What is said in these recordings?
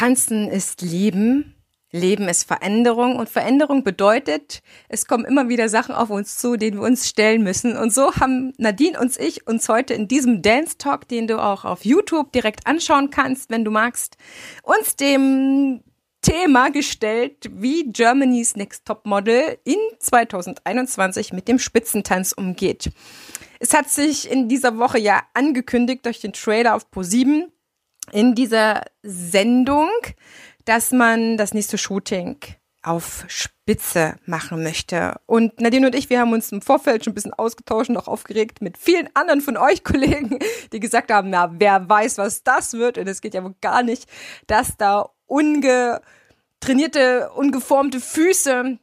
Tanzen ist Leben. Leben ist Veränderung und Veränderung bedeutet, es kommen immer wieder Sachen auf uns zu, denen wir uns stellen müssen. Und so haben Nadine und ich uns heute in diesem Dance Talk, den du auch auf YouTube direkt anschauen kannst, wenn du magst, uns dem Thema gestellt, wie Germany's Next Top Model in 2021 mit dem Spitzentanz umgeht. Es hat sich in dieser Woche ja angekündigt durch den Trailer auf Pro7 in dieser Sendung, dass man das nächste Shooting auf Spitze machen möchte. Und Nadine und ich, wir haben uns im Vorfeld schon ein bisschen ausgetauscht und auch aufgeregt mit vielen anderen von euch Kollegen, die gesagt haben, na, wer weiß, was das wird. Und es geht ja wohl gar nicht, dass da ungetrainierte, ungeformte Füße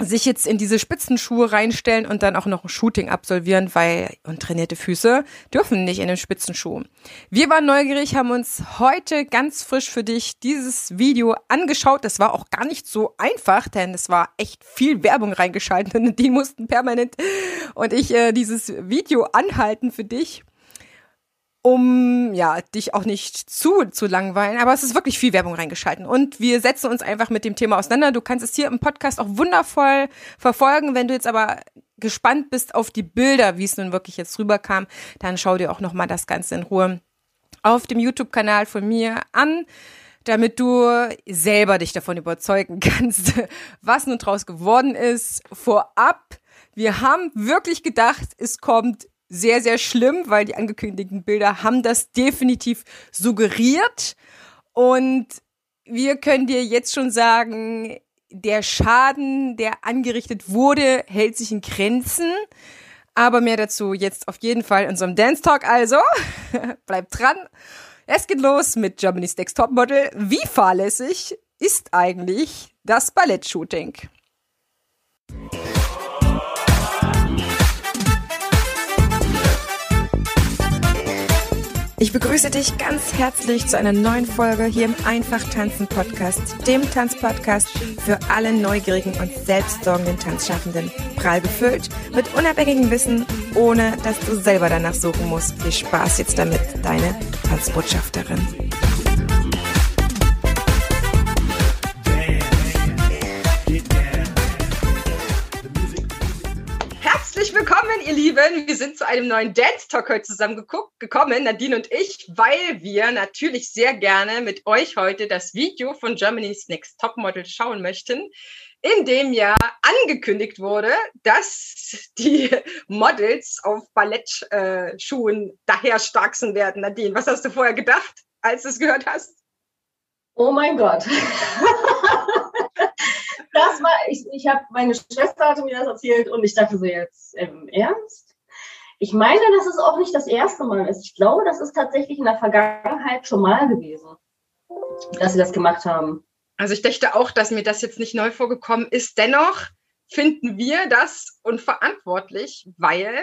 sich jetzt in diese Spitzenschuhe reinstellen und dann auch noch ein Shooting absolvieren, weil untrainierte Füße dürfen nicht in den Spitzenschuh. Wir waren neugierig, haben uns heute ganz frisch für dich dieses Video angeschaut. Das war auch gar nicht so einfach, denn es war echt viel Werbung reingeschaltet und die mussten permanent und ich äh, dieses Video anhalten für dich um ja dich auch nicht zu zu langweilen, aber es ist wirklich viel Werbung reingeschalten und wir setzen uns einfach mit dem Thema auseinander. Du kannst es hier im Podcast auch wundervoll verfolgen, wenn du jetzt aber gespannt bist auf die Bilder, wie es nun wirklich jetzt rüberkam, dann schau dir auch noch mal das ganze in Ruhe auf dem YouTube Kanal von mir an damit du selber dich davon überzeugen kannst, was nun draus geworden ist. Vorab, wir haben wirklich gedacht, es kommt sehr, sehr schlimm, weil die angekündigten Bilder haben das definitiv suggeriert. Und wir können dir jetzt schon sagen, der Schaden, der angerichtet wurde, hält sich in Grenzen. Aber mehr dazu jetzt auf jeden Fall in unserem Dance Talk. Also, bleibt dran. Es geht los mit Germany's Next Top Model. Wie fahrlässig ist eigentlich das Ballettshooting? Ich begrüße dich ganz herzlich zu einer neuen Folge hier im Einfach Tanzen Podcast, dem Tanzpodcast für alle neugierigen und selbstsorgenden Tanzschaffenden. Prall gefüllt mit unabhängigem Wissen, ohne dass du selber danach suchen musst. Viel Spaß jetzt damit, deine Tanzbotschafterin. Ihr Lieben. Wir sind zu einem neuen Dance Talk heute zusammengekommen, Nadine und ich, weil wir natürlich sehr gerne mit euch heute das Video von Germany's Next Top Model schauen möchten, in dem ja angekündigt wurde, dass die Models auf Ballettschuhen äh, daher starksen werden. Nadine, was hast du vorher gedacht, als du es gehört hast? Oh mein Gott. das war, ich, ich habe, meine Schwester hatte mir das erzählt und ich dachte so, jetzt im Ernst? Ich meine, dass es auch nicht das erste Mal ist. Ich glaube, das ist tatsächlich in der Vergangenheit schon mal gewesen, dass sie das gemacht haben. Also ich dachte auch, dass mir das jetzt nicht neu vorgekommen ist. Dennoch finden wir das unverantwortlich, weil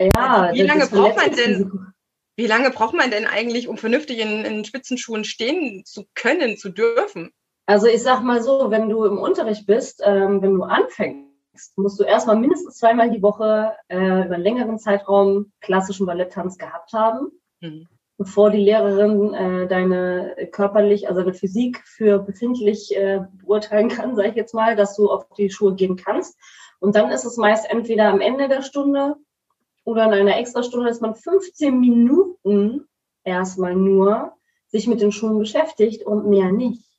ja, wie lange braucht man denn? Wie lange braucht man denn eigentlich, um vernünftig in, in Spitzenschuhen stehen zu können, zu dürfen? Also ich sag mal so, wenn du im Unterricht bist, ähm, wenn du anfängst, musst du erstmal mindestens zweimal die Woche äh, über einen längeren Zeitraum klassischen Balletttanz gehabt haben, mhm. bevor die Lehrerin äh, deine körperlich, also deine Physik für befindlich äh, beurteilen kann, sage ich jetzt mal, dass du auf die Schuhe gehen kannst. Und dann ist es meist entweder am Ende der Stunde oder in einer Extrastunde, dass man 15 Minuten erstmal nur sich mit den Schuhen beschäftigt und mehr nicht.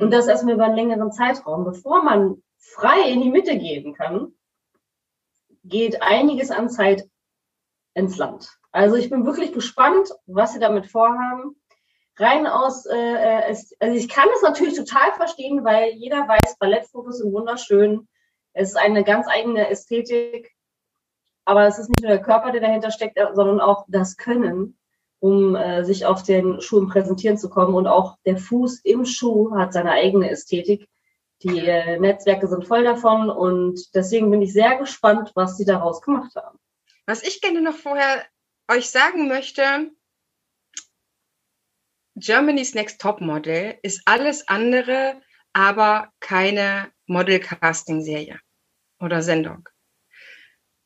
Und das erstmal über einen längeren Zeitraum. Bevor man frei in die Mitte gehen kann, geht einiges an Zeit ins Land. Also ich bin wirklich gespannt, was sie damit vorhaben. Rein aus, äh, äh also ich kann es natürlich total verstehen, weil jeder weiß, Ballettfotos sind wunderschön. Es ist eine ganz eigene Ästhetik. Aber es ist nicht nur der Körper, der dahinter steckt, sondern auch das Können um äh, sich auf den Schuhen präsentieren zu kommen. Und auch der Fuß im Schuh hat seine eigene Ästhetik. Die äh, Netzwerke sind voll davon und deswegen bin ich sehr gespannt, was sie daraus gemacht haben. Was ich gerne noch vorher euch sagen möchte, Germany's Next Top Model ist alles andere, aber keine Model-Casting-Serie oder Sendung.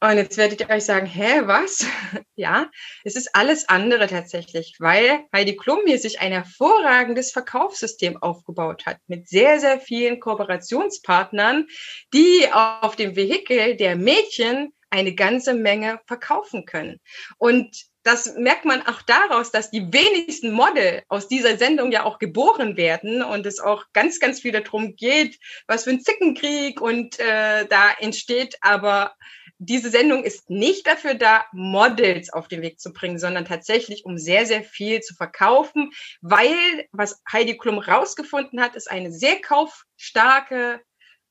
Und jetzt werdet ihr euch sagen, hä, was? ja, es ist alles andere tatsächlich, weil Heidi Klum hier sich ein hervorragendes Verkaufssystem aufgebaut hat mit sehr, sehr vielen Kooperationspartnern, die auf dem Vehikel der Mädchen eine ganze Menge verkaufen können. Und das merkt man auch daraus, dass die wenigsten Model aus dieser Sendung ja auch geboren werden und es auch ganz, ganz viel darum geht, was für ein Zickenkrieg und äh, da entsteht. Aber diese Sendung ist nicht dafür da, Models auf den Weg zu bringen, sondern tatsächlich, um sehr, sehr viel zu verkaufen, weil was Heidi Klum rausgefunden hat, ist eine sehr kaufstarke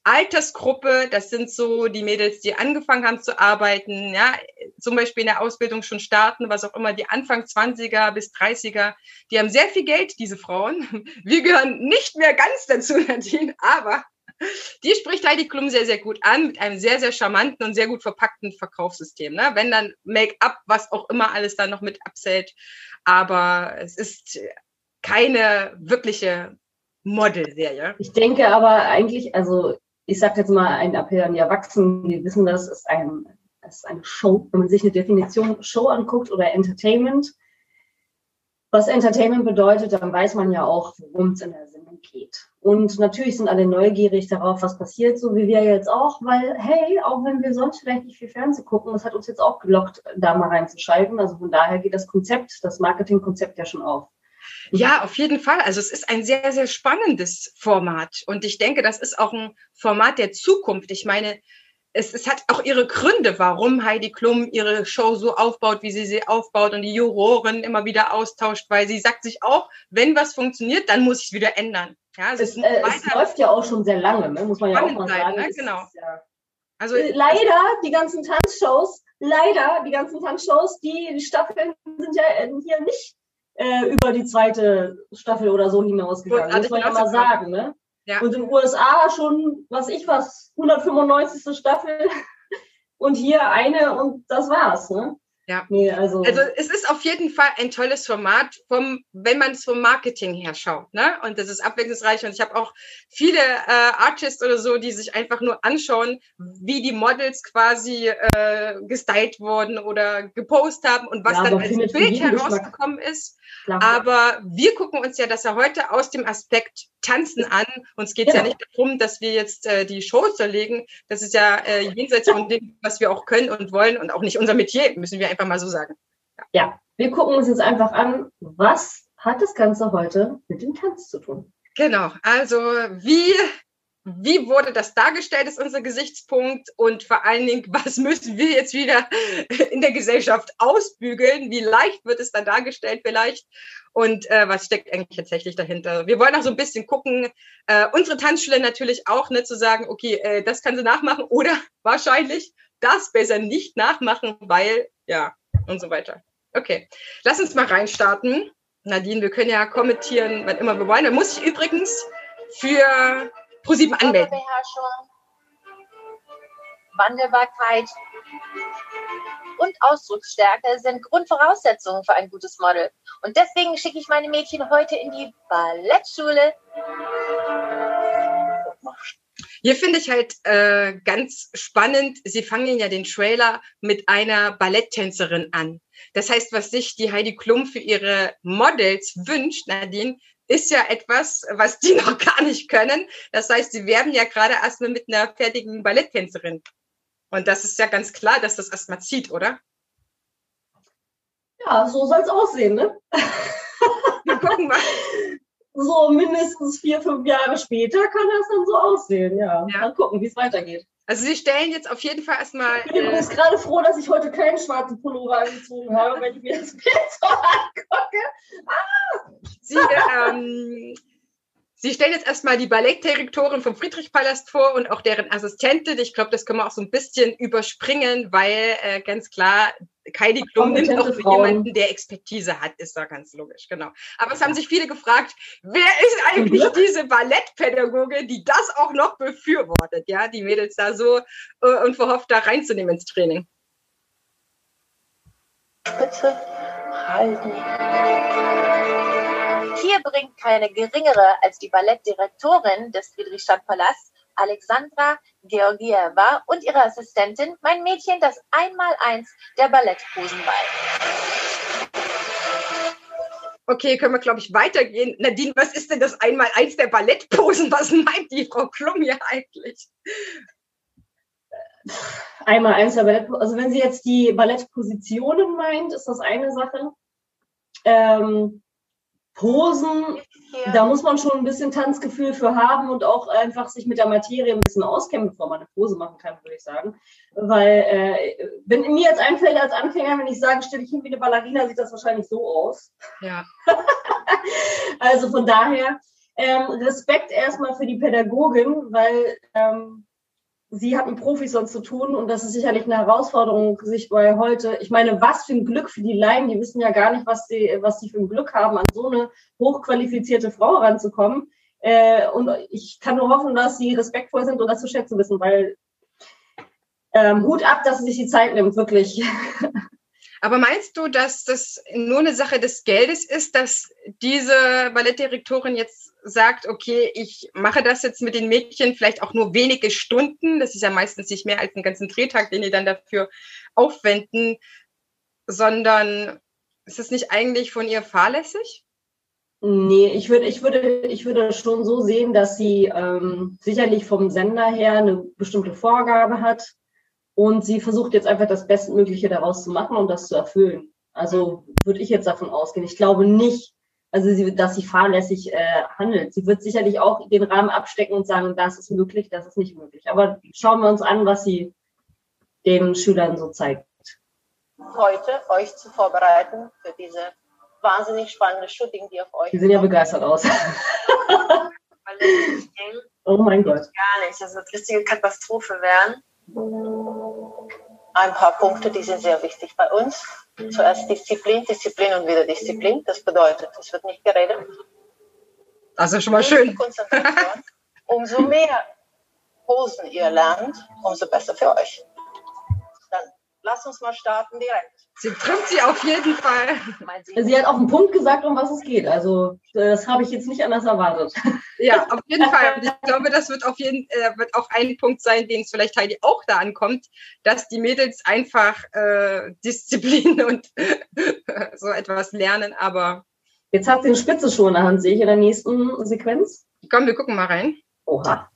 Altersgruppe, das sind so die Mädels, die angefangen haben zu arbeiten, ja, zum Beispiel in der Ausbildung schon starten, was auch immer, die Anfang 20er bis 30er, die haben sehr viel Geld, diese Frauen. Wir gehören nicht mehr ganz dazu, Nadine, aber die spricht Heidi Klum sehr, sehr gut an, mit einem sehr, sehr charmanten und sehr gut verpackten Verkaufssystem. Ne? Wenn dann Make-up, was auch immer alles dann noch mit abzählt, aber es ist keine wirkliche Modelserie. Ich denke aber eigentlich, also ich sage jetzt mal ein Appell an die Erwachsenen, die wissen, das ist, ein, das ist eine Show. Wenn man sich eine Definition Show anguckt oder Entertainment, was Entertainment bedeutet, dann weiß man ja auch, worum es in der Sendung geht. Und natürlich sind alle neugierig darauf, was passiert, so wie wir jetzt auch, weil, hey, auch wenn wir sonst vielleicht nicht viel Fernsehen gucken, das hat uns jetzt auch gelockt, da mal reinzuschalten. Also von daher geht das Konzept, das Marketingkonzept ja schon auf. Ja, auf jeden Fall. Also es ist ein sehr, sehr spannendes Format. Und ich denke, das ist auch ein Format der Zukunft. Ich meine, es, es hat auch ihre Gründe, warum Heidi Klum ihre Show so aufbaut, wie sie sie aufbaut und die Juroren immer wieder austauscht, weil sie sagt sich auch, wenn was funktioniert, dann muss ich es wieder ändern. Ja, also es, es, äh, es läuft ja auch schon sehr lange, ne? muss man ja auch mal sagen. Ne? Genau. Ja also äh, leider die ganzen Tanzshows, leider die ganzen Tanzshows, die, Staffeln sind ja hier nicht äh, über die zweite Staffel oder so hinausgegangen. Gut, muss man ja mal sagen, ne? Ja. Und in den USA schon, was ich was, 195. Staffel und hier eine und das war's, ne? Ja. Nee, also, also es ist auf jeden Fall ein tolles Format, vom, wenn man es vom Marketing her schaut. Ne? Und das ist abwechslungsreich. Und ich habe auch viele äh, Artists oder so, die sich einfach nur anschauen, wie die Models quasi äh, gestylt wurden oder gepostet haben und was ja, dann als Bild herausgekommen ist. Klar. Aber wir gucken uns ja das ja heute aus dem Aspekt Tanzen an. Uns geht es ja. ja. nicht darum, dass wir jetzt äh, die Show zerlegen. Das ist ja äh, jenseits von dem, was wir auch können und wollen und auch nicht unser Metier, müssen wir einfach mal so sagen. Ja. ja, wir gucken uns jetzt einfach an, was hat das Ganze heute mit dem Tanz zu tun? Genau, also wie wie wurde das dargestellt, ist unser Gesichtspunkt und vor allen Dingen, was müssen wir jetzt wieder in der Gesellschaft ausbügeln? Wie leicht wird es dann dargestellt vielleicht? Und äh, was steckt eigentlich tatsächlich dahinter? Wir wollen auch so ein bisschen gucken, äh, unsere Tanzschule natürlich auch, ne, zu sagen, okay, äh, das kann sie nachmachen oder wahrscheinlich das besser nicht nachmachen, weil, ja, und so weiter. Okay, lass uns mal reinstarten. Nadine, wir können ja kommentieren, wann immer wir wollen. Da muss ich übrigens für ProSieben anmelden. Wandelbarkeit und Ausdrucksstärke sind Grundvoraussetzungen für ein gutes Model. Und deswegen schicke ich meine Mädchen heute in die Ballettschule. Hier finde ich halt äh, ganz spannend, Sie fangen ja den Trailer mit einer Balletttänzerin an. Das heißt, was sich die Heidi Klum für ihre Models wünscht, Nadine, ist ja etwas, was die noch gar nicht können. Das heißt, sie werben ja gerade erstmal mit einer fertigen Balletttänzerin. Und das ist ja ganz klar, dass das erstmal zieht, oder? Ja, so soll es aussehen, ne? Wir gucken mal. So mindestens vier, fünf Jahre später kann das dann so aussehen, ja. ja. Mal gucken, wie es weitergeht. Also Sie stellen jetzt auf jeden Fall erstmal. Ich bin äh, übrigens gerade froh, dass ich heute keinen schwarzen Pullover angezogen habe, wenn ich mir das Bild so angucke. Ah! Sie, ähm, Sie stellen jetzt erstmal die Ballettdirektorin vom Friedrichpalast vor und auch deren Assistentin. Ich glaube, das können wir auch so ein bisschen überspringen, weil äh, ganz klar Heidi Klum nimmt auch für jemanden, der Expertise hat, ist da ganz logisch, genau. Aber es haben sich viele gefragt, wer ist eigentlich diese Ballettpädagoge, die das auch noch befürwortet, ja, die Mädels da so äh, unverhofft da reinzunehmen ins Training. Spitze halten. Hier bringt keine geringere als die Ballettdirektorin des Friedrichstadtpalasts Alexandra Georgieva und ihre Assistentin mein Mädchen das Einmaleins der Ballettposen bei. Okay, können wir, glaube ich, weitergehen. Nadine, was ist denn das Einmaleins der Ballettposen? Was meint die Frau Klum hier eigentlich? Einmal eins der Ballettposen. Also wenn sie jetzt die Ballettpositionen meint, ist das eine Sache. Ähm, Posen, da muss man schon ein bisschen Tanzgefühl für haben und auch einfach sich mit der Materie ein bisschen auskennen, bevor man eine Pose machen kann, würde ich sagen. Weil, äh, wenn mir jetzt einfällt als Anfänger, wenn ich sage, stelle ich hin wie eine Ballerina, sieht das wahrscheinlich so aus. Ja. also von daher, ähm, Respekt erstmal für die Pädagogin, weil ähm, sie hat mit Profis sonst zu tun und das ist sicherlich eine Herausforderung, sich bei heute, ich meine, was für ein Glück für die Laien, die wissen ja gar nicht, was sie, was sie für ein Glück haben, an so eine hochqualifizierte Frau ranzukommen. Äh, und ich kann nur hoffen, dass sie respektvoll sind und das zu schätzen wissen, weil ähm, Hut ab, dass sie sich die Zeit nimmt, wirklich. Aber meinst du, dass das nur eine Sache des Geldes ist, dass diese Ballettdirektorin jetzt sagt, okay, ich mache das jetzt mit den Mädchen vielleicht auch nur wenige Stunden, das ist ja meistens nicht mehr als einen ganzen Drehtag, den die dann dafür aufwenden, sondern ist es nicht eigentlich von ihr fahrlässig? Nee, ich würde, ich würde, ich würde schon so sehen, dass sie ähm, sicherlich vom Sender her eine bestimmte Vorgabe hat und sie versucht jetzt einfach das Bestmögliche daraus zu machen und das zu erfüllen. Also würde ich jetzt davon ausgehen. Ich glaube nicht, also sie, dass sie fahrlässig äh, handelt. Sie wird sicherlich auch den Rahmen abstecken und sagen, das ist möglich, das ist nicht möglich. Aber schauen wir uns an, was sie den Schülern so zeigt. Heute euch zu vorbereiten für diese wahnsinnig spannende Shooting, die auf euch. Die sehen ja begeistert aus. oh mein Gott. Gar nicht. Das wird eine richtige Katastrophe werden. Ein paar Punkte, die sind sehr wichtig bei uns. Zuerst Disziplin, Disziplin und wieder Disziplin. Das bedeutet, es wird nicht geredet. Das ist schon mal schön. Umso mehr Posen ihr lernt, umso besser für euch. Lasst uns mal starten direkt. Sie trifft sie auf jeden Fall. Sie hat auf den Punkt gesagt, um was es geht. Also das habe ich jetzt nicht anders erwartet. Ja, auf jeden Fall. Und ich glaube, das wird auf jeden äh, wird auch ein Punkt sein, den es vielleicht Heidi auch da ankommt, dass die Mädels einfach äh, Disziplin und so etwas lernen. Aber jetzt hat sie eine Spitze schon in der Hand, sehe ich in der nächsten Sequenz. Komm, wir gucken mal rein. Oha.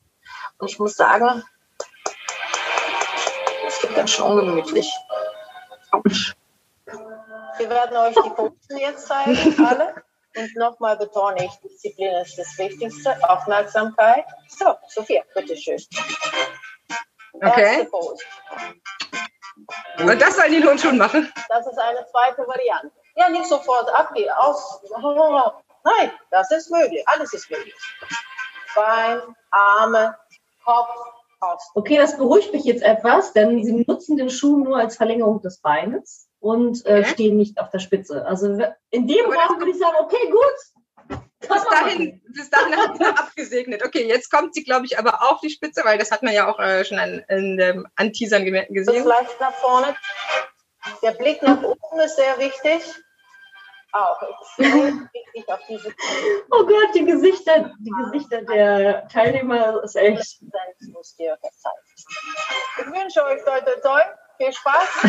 Und ich muss sagen, ganz schön ungemütlich. Wir werden euch die Punkte jetzt zeigen, alle. Und nochmal betone ich, Disziplin ist das Wichtigste, Aufmerksamkeit. So, Sophia, bitteschön. Okay. Und das sollen die nun schon machen? Das ist eine zweite Variante. Ja, nicht sofort abgehen, aus. Nein, das ist möglich. Alles ist möglich. Bein, Arme, Kopf, Kopf. Okay, das beruhigt mich jetzt etwas, denn Sie nutzen den Schuh nur als Verlängerung des Beines und äh, okay. stehen nicht auf der Spitze. Also in dem Raum würde ich sagen, okay, gut. Bis dahin, bis dahin hat sie abgesegnet. Okay, jetzt kommt sie, glaube ich, aber auf die Spitze, weil das hat man ja auch äh, schon an, in dem Anteasern gesehen. Leicht nach vorne. Der Blick nach oben ist sehr wichtig. Auch. wichtig auf diese oh Gott, die Gesichter, die Gesichter der Teilnehmer ist echt. Ich wünsche euch toi, toi, toi. Viel Spaß.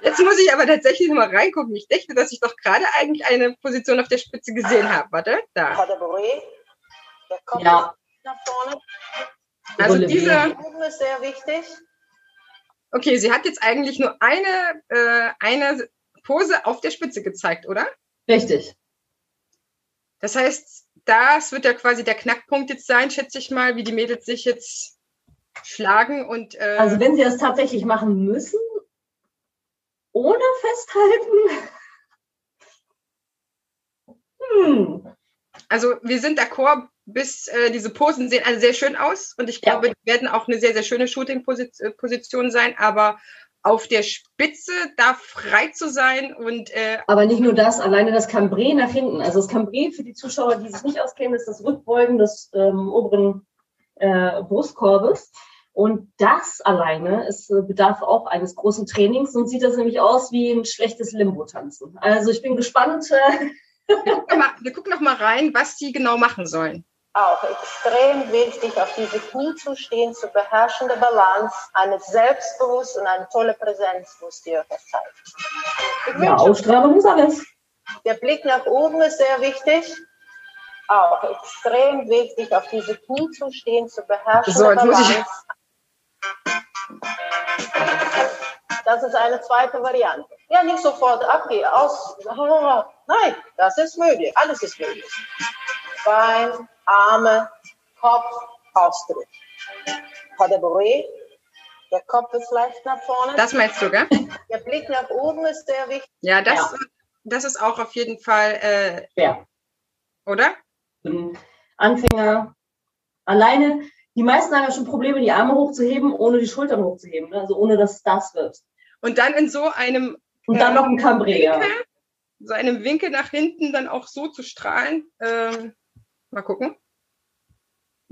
Jetzt muss ich aber tatsächlich mal reingucken. Ich dachte, dass ich doch gerade eigentlich eine Position auf der Spitze gesehen habe. Warte, da. Ja. Nach vorne. Also diese. ist sehr wichtig. Okay, sie hat jetzt eigentlich nur eine, äh, eine Pose auf der Spitze gezeigt, oder? Richtig. Das heißt, das wird ja quasi der Knackpunkt jetzt sein, schätze ich mal, wie die Mädels sich jetzt schlagen und. Äh also wenn sie das tatsächlich machen müssen, ohne festhalten? Hm. Also wir sind d'accord, bis äh, diese Posen sehen alle sehr schön aus und ich glaube, ja. die werden auch eine sehr, sehr schöne Shooting-Position sein, aber auf der Spitze da frei zu sein und äh, aber nicht nur das, alleine das Cambré nach hinten. Also das Cambré für die Zuschauer, die sich nicht auskennen, ist das Rückbeugen des ähm, oberen äh, Brustkorbes. Und das alleine ist, äh, bedarf auch eines großen Trainings und sieht das nämlich aus wie ein schlechtes Limbo-Tanzen. Also ich bin gespannt. Äh, wir, gucken mal, wir gucken noch mal rein, was sie genau machen sollen. Auch extrem wichtig, auf diese Knie zu stehen, zu beherrschende Balance, eine Selbstbewusst und eine tolle Präsenz muss dir zeigen. Ja, Ausstrahlung ist alles. Der Blick nach oben ist sehr wichtig. Auch extrem wichtig, auf diese Knie zu stehen, zu beherrschende So, jetzt muss ich-. Das ist eine zweite Variante. Ja, nicht sofort abgehen, aus. Nein, das ist möglich. Alles ist möglich. Bein, Arme, Kopf, Ausdruck. Bruit. Der Kopf ist leicht nach vorne. Das meinst du, gell? Der Blick nach oben ist sehr wichtig. Ja, das, Ja. das ist auch auf jeden Fall, äh, Ja. oder? Anfänger alleine. Die meisten haben ja schon Probleme, die Arme hochzuheben, ohne die Schultern hochzuheben. Ne? Also ohne, dass es das wird. Und dann in so einem, Und dann noch ein Cambré. Ja. Winkel, so einem Winkel nach hinten dann auch so zu strahlen. Ähm, mal gucken.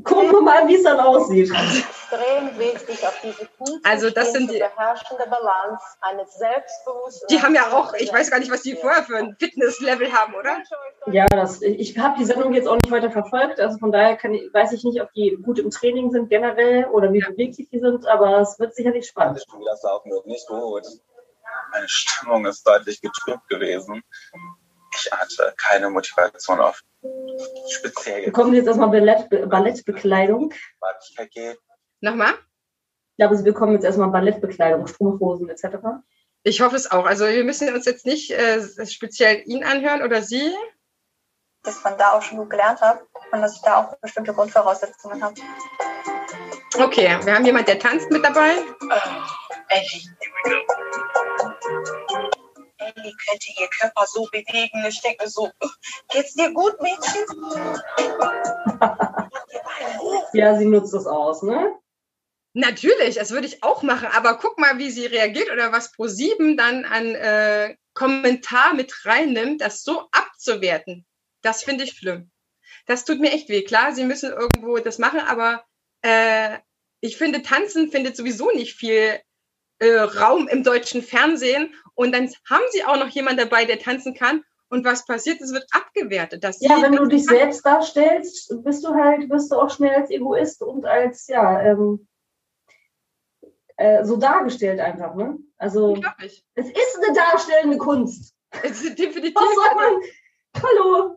Gucken wir mal, wie es dann aussieht. Extrem wichtig, auf diese Knie Also das sind die- beherrschende Balance, eine selbstbewusste. Die haben ja auch, ich weiß gar nicht, was die vorher für ein Fitnesslevel haben, oder? Ja, das, ich habe die Sendung jetzt auch nicht weiter verfolgt. Also von daher kann ich, weiß ich nicht, ob die gut im Training sind generell oder wie beweglich die sind, aber es wird sicherlich spannend. Wie das Laufen wird nicht gut. Meine Stimmung ist deutlich getrübt gewesen. Ich hatte keine Motivation auf speziell Bekommen Sie jetzt erstmal Ballett, Ballettbekleidung? Nochmal? Ich glaube, Sie bekommen jetzt erstmal Ballettbekleidung, Strumpfhosen etc. Ich hoffe es auch. Also wir müssen uns jetzt nicht äh, speziell ihn anhören oder sie. dass von da auch schon gut gelernt habe und dass ich da auch bestimmte Grundvoraussetzungen habe. Okay, wir haben jemand, der tanzt mit dabei. Ellie. Ellie könnte ihr Körper so bewegen. Ich denke so, geht's dir gut, Mädchen? Ja, sie nutzt das aus, ne? Natürlich, das würde ich auch machen, aber guck mal, wie sie reagiert oder was Pro7 dann an äh, Kommentar mit reinnimmt, das so abzuwerten. Das finde ich schlimm. Das tut mir echt weh. Klar, sie müssen irgendwo das machen, aber äh, ich finde, Tanzen findet sowieso nicht viel äh, Raum im deutschen Fernsehen. Und dann haben sie auch noch jemand dabei, der tanzen kann. Und was passiert? Es wird abgewertet. Dass Ja, wenn du dich kann. selbst darstellst, bist du halt, bist du auch schnell als Egoist und als, ja, ähm, äh, so dargestellt einfach, ne? Also, Unglaublich. es ist eine darstellende Kunst. Es ist definitiv. Was soll man? Hallo!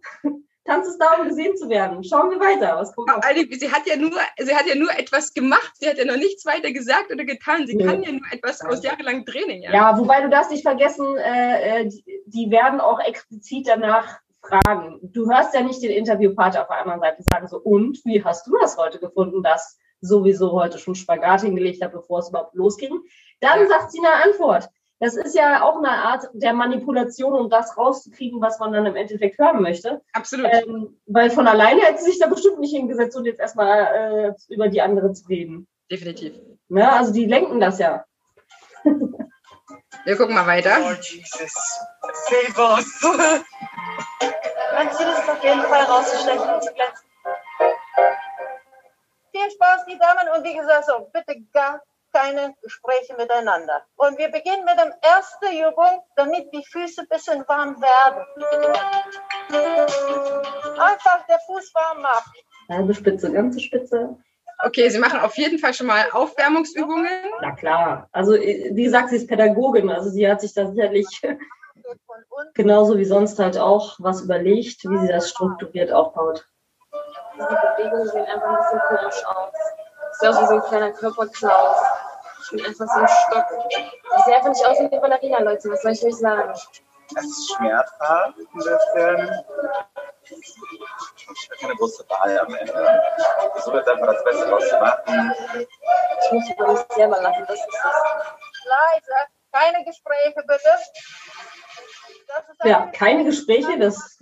Tanz ist da, um gesehen zu werden. Schauen wir weiter. Was kommt sie hat ja nur, sie hat ja nur etwas gemacht. Sie hat ja noch nichts weiter gesagt oder getan. Sie Nee. kann ja nur etwas aus jahrelangem Training. Ja. Ja, wobei du darfst nicht vergessen, äh, äh, die, die werden auch explizit danach fragen. Du hörst ja nicht den Interviewpartner auf der anderen Seite sagen so, und wie hast du das heute gefunden, dass sowieso heute schon Spagat hingelegt hat, bevor es überhaupt losging? Dann Ja. sagt sie eine Antwort. Das ist ja auch eine Art der Manipulation, um das rauszukriegen, was man dann im Endeffekt hören möchte. Absolut. Ähm, weil von alleine hätte sie sich da bestimmt nicht hingesetzt und jetzt erstmal äh, über die andere zu reden. Definitiv. Ne? Also die lenken das ja. Wir gucken mal weiter. Oh, Jesus. Save us. Mein Ziel ist es auf jeden Fall rauszustechen und zu glänzen. Viel Spaß, die Damen. Und wie gesagt, so, bitte gar keine Gespräche miteinander. Und wir beginnen mit der ersten Übung, damit die Füße ein bisschen warm werden. Einfach der Fuß warm machen. Halbe Spitze, ganze Spitze. Okay, sie machen auf jeden Fall schon mal Aufwärmungsübungen. Na klar. Also, wie gesagt, sie ist Pädagogin. Also, sie hat sich da sicherlich genauso wie sonst halt auch was überlegt, wie sie das strukturiert aufbaut. Die Bewegungen sehen einfach ein bisschen komisch aus. Sieht aus wie so ein kleiner Körperklaus. Ich bin einfach so ein Stock. Ich sehe einfach nicht aus wie eine Ballerina, Leute. Was soll ich euch sagen? Es ist schmerzhaft, ein bisschen. Ich habe keine große Wahl am Ende. Ich versuche jetzt einfach das Beste draus zu machen. Ich muss über mich selber lachen. Das ist es. Leise. Keine Gespräche, bitte. Das Ja, eine- keine Gespräche. Das,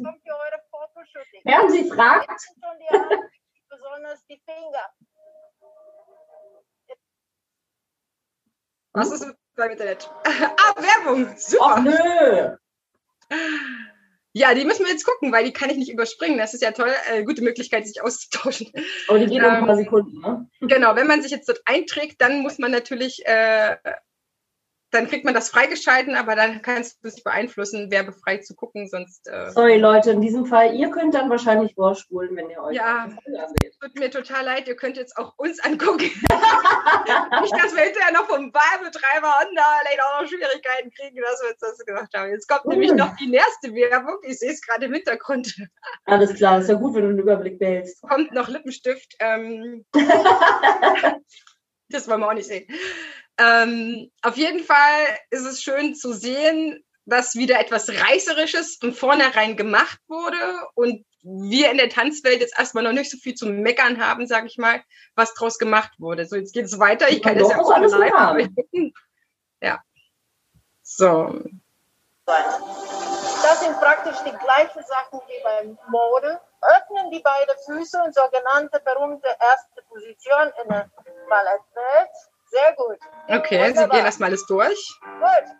während sie fragt, besonders die Finger. Was ist beim Internet? ah, Werbung. Super. nö. Ja, die müssen wir jetzt gucken, weil die kann ich nicht überspringen. Das ist ja toll. Äh, gute Möglichkeit, sich auszutauschen. Aber die geht um ein Ähm, paar Sekunden, ne? Genau, wenn man sich jetzt dort einträgt, dann muss man natürlich äh, dann kriegt man das freigeschalten, aber dann kannst du es beeinflussen, wer befreit zu gucken, sonst. Äh, Sorry, Leute, in diesem Fall, ihr könnt dann wahrscheinlich vorspulen, wenn ihr euch Ja. anseht. tut mir total leid, ihr könnt jetzt auch uns angucken. Nicht, dass wir hinterher noch vom Wahlbetreiber vielleicht auch noch Schwierigkeiten kriegen, dass wir uns das gemacht haben. Jetzt kommt nämlich Ui. noch die nächste Werbung. Ich sehe es gerade im Hintergrund. Alles klar, ist ja gut, wenn du einen Überblick behältst. Kommt noch Lippenstift. Ähm, das wollen wir auch nicht sehen. Ähm, auf jeden Fall ist es schön zu sehen, dass wieder etwas Reißerisches im Vornherein gemacht wurde und wir in der Tanzwelt jetzt erstmal noch nicht so viel zu meckern haben, sage ich mal, was draus gemacht wurde. So, jetzt geht es weiter. Ich kann Ja, das ja auch alles live. aber ich- Ja. So. Das sind praktisch die gleichen Sachen wie beim Mode. Öffnen die beiden Füße und sogenannte berühmte erste Position in der Ballettwelt. Sehr gut. Okay, Sie Wunderbar. gehen erstmal alles durch. Gut.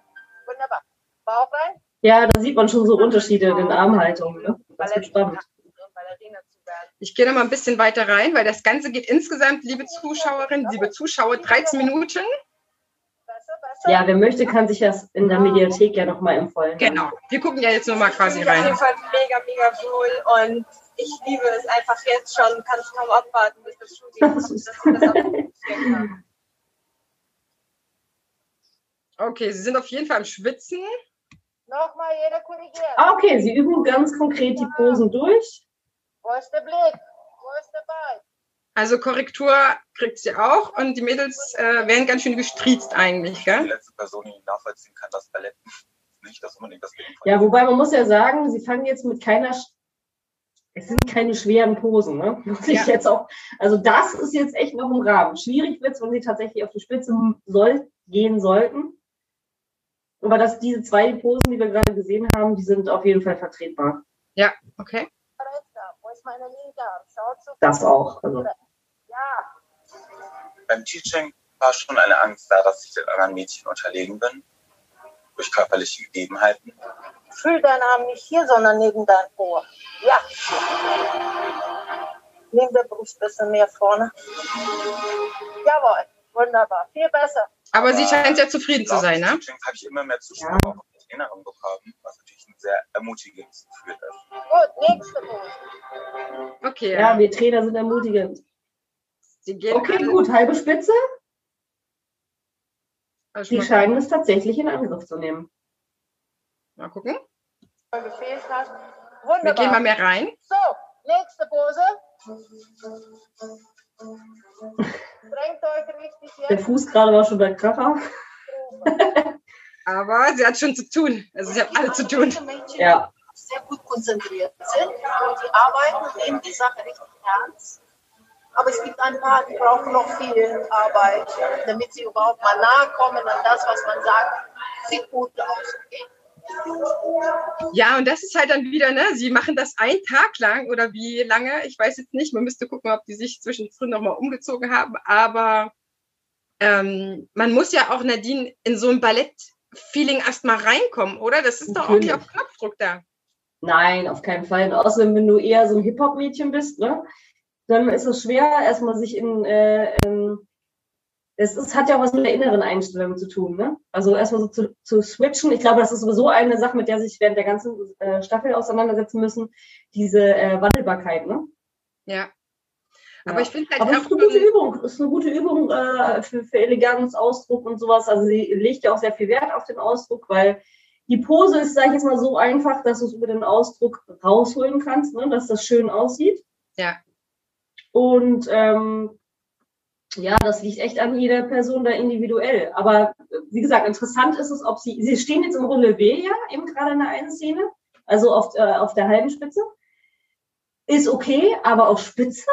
Wunderbar. Bauch rein. Ja, da sieht man schon so Unterschiede in den Armhaltungen. Ne? Das wird spannend. Ich gehe noch mal ein bisschen weiter rein, weil das Ganze geht insgesamt, liebe Zuschauerinnen, liebe Zuschauer, 13 Minuten. Ja, wer möchte, kann sich das in der Mediathek ja nochmal im Vollen. Genau. Wir gucken ja jetzt noch mal quasi Ich bin auf rein. jeden Fall mega, mega wohl und ich liebe es einfach jetzt schon, kann es kaum abwarten, bis das Shooting kommt, dass ich das auch funktionieren kann. Okay, Sie sind auf jeden Fall am Schwitzen. Nochmal jeder korrigieren. Ah, okay, Sie üben ganz konkret die Posen durch. Wo ist der Blick? Wo ist der Ball? Also Korrektur kriegt sie auch und die Mädels äh, werden ganz schön gestriezt eigentlich, Die gell? letzte Person, die nachvollziehen kann, das Ballett nicht das unbedingt das Leben Ja, wobei man muss ja sagen, Sie fangen jetzt mit keiner, es sind keine schweren Posen, ne? Muss ich Ja. jetzt auch, also das ist jetzt echt noch im Rahmen. Schwierig wird es, wenn Sie tatsächlich auf die Spitze soll, gehen sollten. Aber dass diese zwei Posen, die wir gerade gesehen haben, die sind auf jeden Fall vertretbar. Ja, okay. Das auch. Also, Ja. Beim Teaching war schon eine Angst da, dass ich den anderen Mädchen unterlegen bin. Durch körperliche Gegebenheiten. Fühl deinen Arm nicht hier, sondern neben dein Ohr. Ja. Nimm der Brust ein bisschen mehr vorne. Jawohl. Wunderbar. Viel besser. Aber sie scheint sehr zufrieden zu sein, ne? Teachings habe ich immer mehr Zuschauer Ja. auch auf der Trainerin bekommen, was natürlich ein sehr ermutigendes Gefühl ist. Gut. Nächste Pose. Okay. ja, wir Trainer sind ermutigend. Sie gehen Okay, alle- gut, halbe Spitze. Also Sie mal, scheinen es tatsächlich in Angriff zu nehmen. mal gucken. gefehlt hat. Wir gehen mal Wunderbar. mehr rein. So, nächste Pose. Der. Fuß gerade war schon der Kracher. Aber sie hat schon zu tun. Also sie hat alle zu tun. Ja. sehr gut konzentriert sind und die arbeiten und nehmen die Sache richtig ernst. Aber es gibt ein paar, die brauchen noch viel Arbeit, damit sie überhaupt mal nahe kommen an das, was man sagt. Sieht gut aus. Okay? Ja, und das ist halt dann wieder, ne? Sie machen das einen Tag lang oder wie lange? Ich weiß jetzt nicht. Man müsste gucken, ob die sich zwischendrin nochmal umgezogen haben. Aber ähm, man muss ja auch, Nadine, in so ein Ballett-Feeling erstmal reinkommen, oder? Das ist doch auch nicht auf Knopfdruck da. Nein, auf keinen Fall. Und außerdem, wenn du eher so ein Hip-Hop-Mädchen bist, ne, dann ist es schwer, erstmal sich in, äh, ähm, es ist, hat ja auch was mit der inneren Einstellung zu tun, ne? Also erstmal so zu, zu switchen. Ich glaube, das ist sowieso eine Sache, mit der sich während der ganzen äh, Staffel auseinandersetzen müssen, diese äh, Wandelbarkeit, ne? Ja. Aber Ja. ich finde halt Aber ist eine gute Übung. Ist eine gute Übung äh, für, für Eleganz, Ausdruck und sowas. Also sie legt ja auch sehr viel Wert auf den Ausdruck, weil die Pose ist, sage ich jetzt mal, so einfach, dass du es über den Ausdruck rausholen kannst, ne? dass das schön aussieht. Ja. Und ähm, ja, das liegt echt an jeder Person da individuell. Aber wie gesagt, interessant ist es, ob sie, sie stehen jetzt im Relevé ja, eben gerade in der einen Szene, also auf, äh, auf der halben Spitze. Ist okay, aber auf Spitze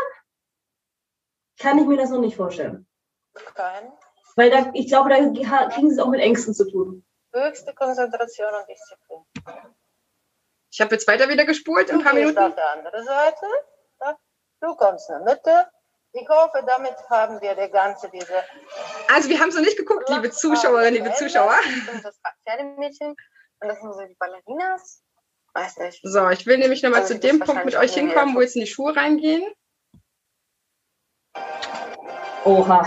kann ich mir das noch nicht vorstellen. Kein. Weil da, ich glaube, da kriegen sie es auch mit Ängsten zu tun. Höchste Konzentration und Disziplin. Ich habe jetzt weiter wieder gespult in ein Du paar gehst Minuten. auf der anderen Seite. Du kommst in der Mitte. Ich hoffe, damit haben wir der ganze diese Also wir haben es noch nicht geguckt, liebe Zuschauerinnen, liebe Zuschauer. Das sind das Pferdemädchen und das sind so die Ballerinas. Weiß nicht. So, ich will nämlich nochmal Also zu dem Punkt mit euch hinkommen, wo jetzt in die Schuhe reingehen. Oha.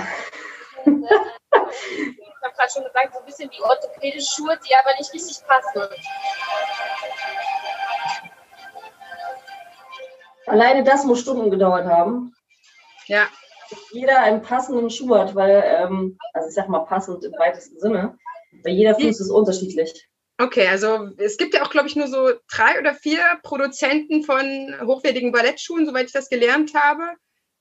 Ich habe gerade schon gesagt, so ein bisschen wie orthopädische Schuhe, die aber nicht richtig passen. Alleine das muss Stunden gedauert haben. Ja. Jeder einen passenden Schuh hat, weil, ähm, also ich sag mal passend im weitesten Sinne, weil jeder Fuß ist unterschiedlich. Okay, also es gibt ja auch, glaube ich, nur so drei oder vier Produzenten von hochwertigen Ballettschuhen, soweit ich das gelernt habe.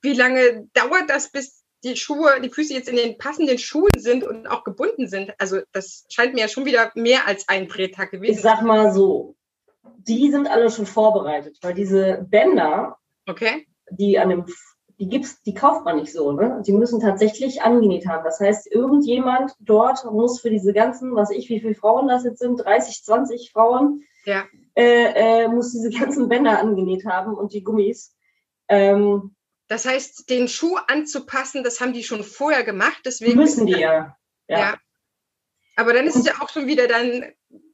Wie lange dauert das, bis die Schuhe, die Füße jetzt in den passenden Schuhen sind und auch gebunden sind? Also das scheint mir ja schon wieder mehr als ein Drehtag gewesen. Ich sag mal so, die sind alle schon vorbereitet, weil diese Bänder, Okay. die an dem, die gibt's, die kauft man nicht so, ne? Die müssen tatsächlich angenäht haben. Das heißt, irgendjemand dort muss für diese ganzen, was ich, wie viele Frauen das jetzt sind, 30, 20 Frauen, Ja. äh, äh, muss diese ganzen Bänder angenäht haben und die Gummis. Ähm, Das heißt, den Schuh anzupassen, das haben die schon vorher gemacht. Deswegen müssen die ja. Ja. Ja. Aber dann ist es ja auch schon wieder dann,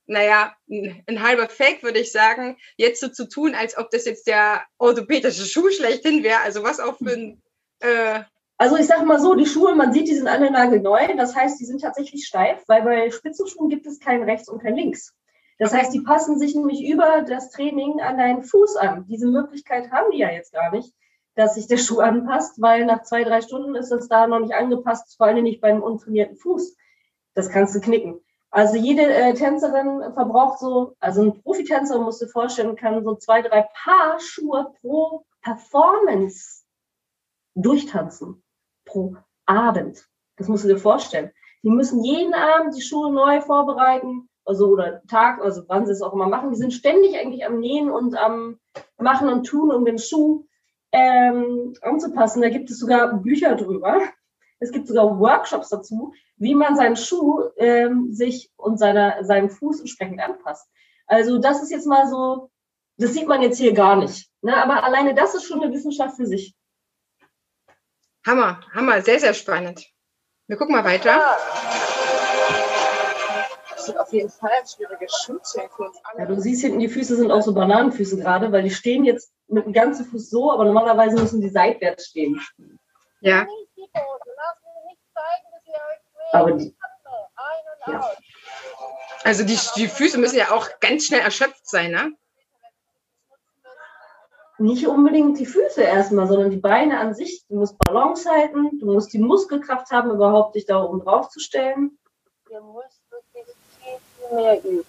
naja, ein, halber Fake, würde ich sagen, jetzt so zu tun, als ob das jetzt der orthopädische Schuh schlechthin wäre. Also was auch für ein, äh, Also ich sag mal so, die Schuhe, man sieht, die sind alle nagelneu. Das heißt, die sind tatsächlich steif, weil bei Spitzenschuhen gibt es kein rechts und kein links. Das heißt, die passen sich nämlich über das Training an deinen Fuß an. Diese Möglichkeit haben die ja jetzt gar nicht, dass sich der Schuh anpasst, weil nach zwei, drei Stunden ist das da noch nicht angepasst, vor allem nicht beim untrainierten Fuß. Das kannst du knicken. Also jede äh, Tänzerin verbraucht so, also ein Profitänzer, musst du dir vorstellen, kann so zwei, drei Paar Schuhe pro Performance durchtanzen. Pro Abend. Das musst du dir vorstellen. Die müssen jeden Abend die Schuhe neu vorbereiten, also oder Tag, also wann sie es auch immer machen. Die sind ständig eigentlich am Nähen und am Machen und Tun, um den Schuh ähm, anzupassen. Da gibt es sogar Bücher drüber. Es gibt sogar Workshops dazu, wie man seinen Schuh ähm, sich und seiner, seinem Fuß entsprechend anpasst. Also das ist jetzt mal so, das sieht man jetzt hier gar nicht. Ne? Aber alleine das ist schon eine Wissenschaft für sich. Hammer, Hammer, sehr, sehr spannend. Wir gucken mal weiter. Das wird auf jeden Fall uns alle. Ja, du siehst hinten, die Füße sind auch so Bananenfüße gerade, weil die stehen jetzt mit dem ganzen Fuß so, aber normalerweise müssen die seitwärts stehen. Ja. Aber die, Ja. Also die, die Füße müssen ja auch ganz schnell erschöpft sein, ne? nicht unbedingt die Füße erstmal, sondern die Beine an sich. Du musst Balance halten, du musst die Muskelkraft haben, überhaupt dich da oben drauf zu stellen. Ihr müsst wirklich viel, viel mehr üben.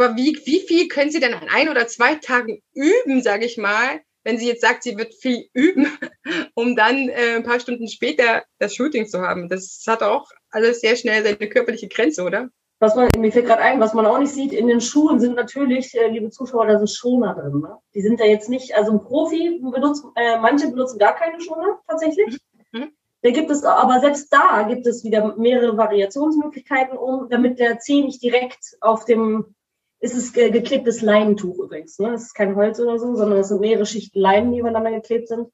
Aber wie, wie viel können Sie denn an ein oder zwei Tagen üben, sage ich mal, wenn sie jetzt sagt, sie wird viel üben, um dann äh, ein paar Stunden später das Shooting zu haben? Das hat auch alles sehr schnell seine körperliche Grenze, oder? Was man, mir fällt gerade ein, was man auch nicht sieht, in den Schuhen sind natürlich, äh, liebe Zuschauer, da sind Schoner drin. Ne? Die sind ja jetzt nicht, also ein Profi benutzt, äh, manche benutzen gar keine Schoner tatsächlich. Mhm. Da gibt es, aber selbst da gibt es wieder mehrere Variationsmöglichkeiten, um, damit der Zeh nicht direkt auf dem, es ge geklebtes Leinentuch übrigens, ne? Es ist kein Holz oder so, sondern es sind mehrere Schichten Leinen, die übereinander geklebt sind.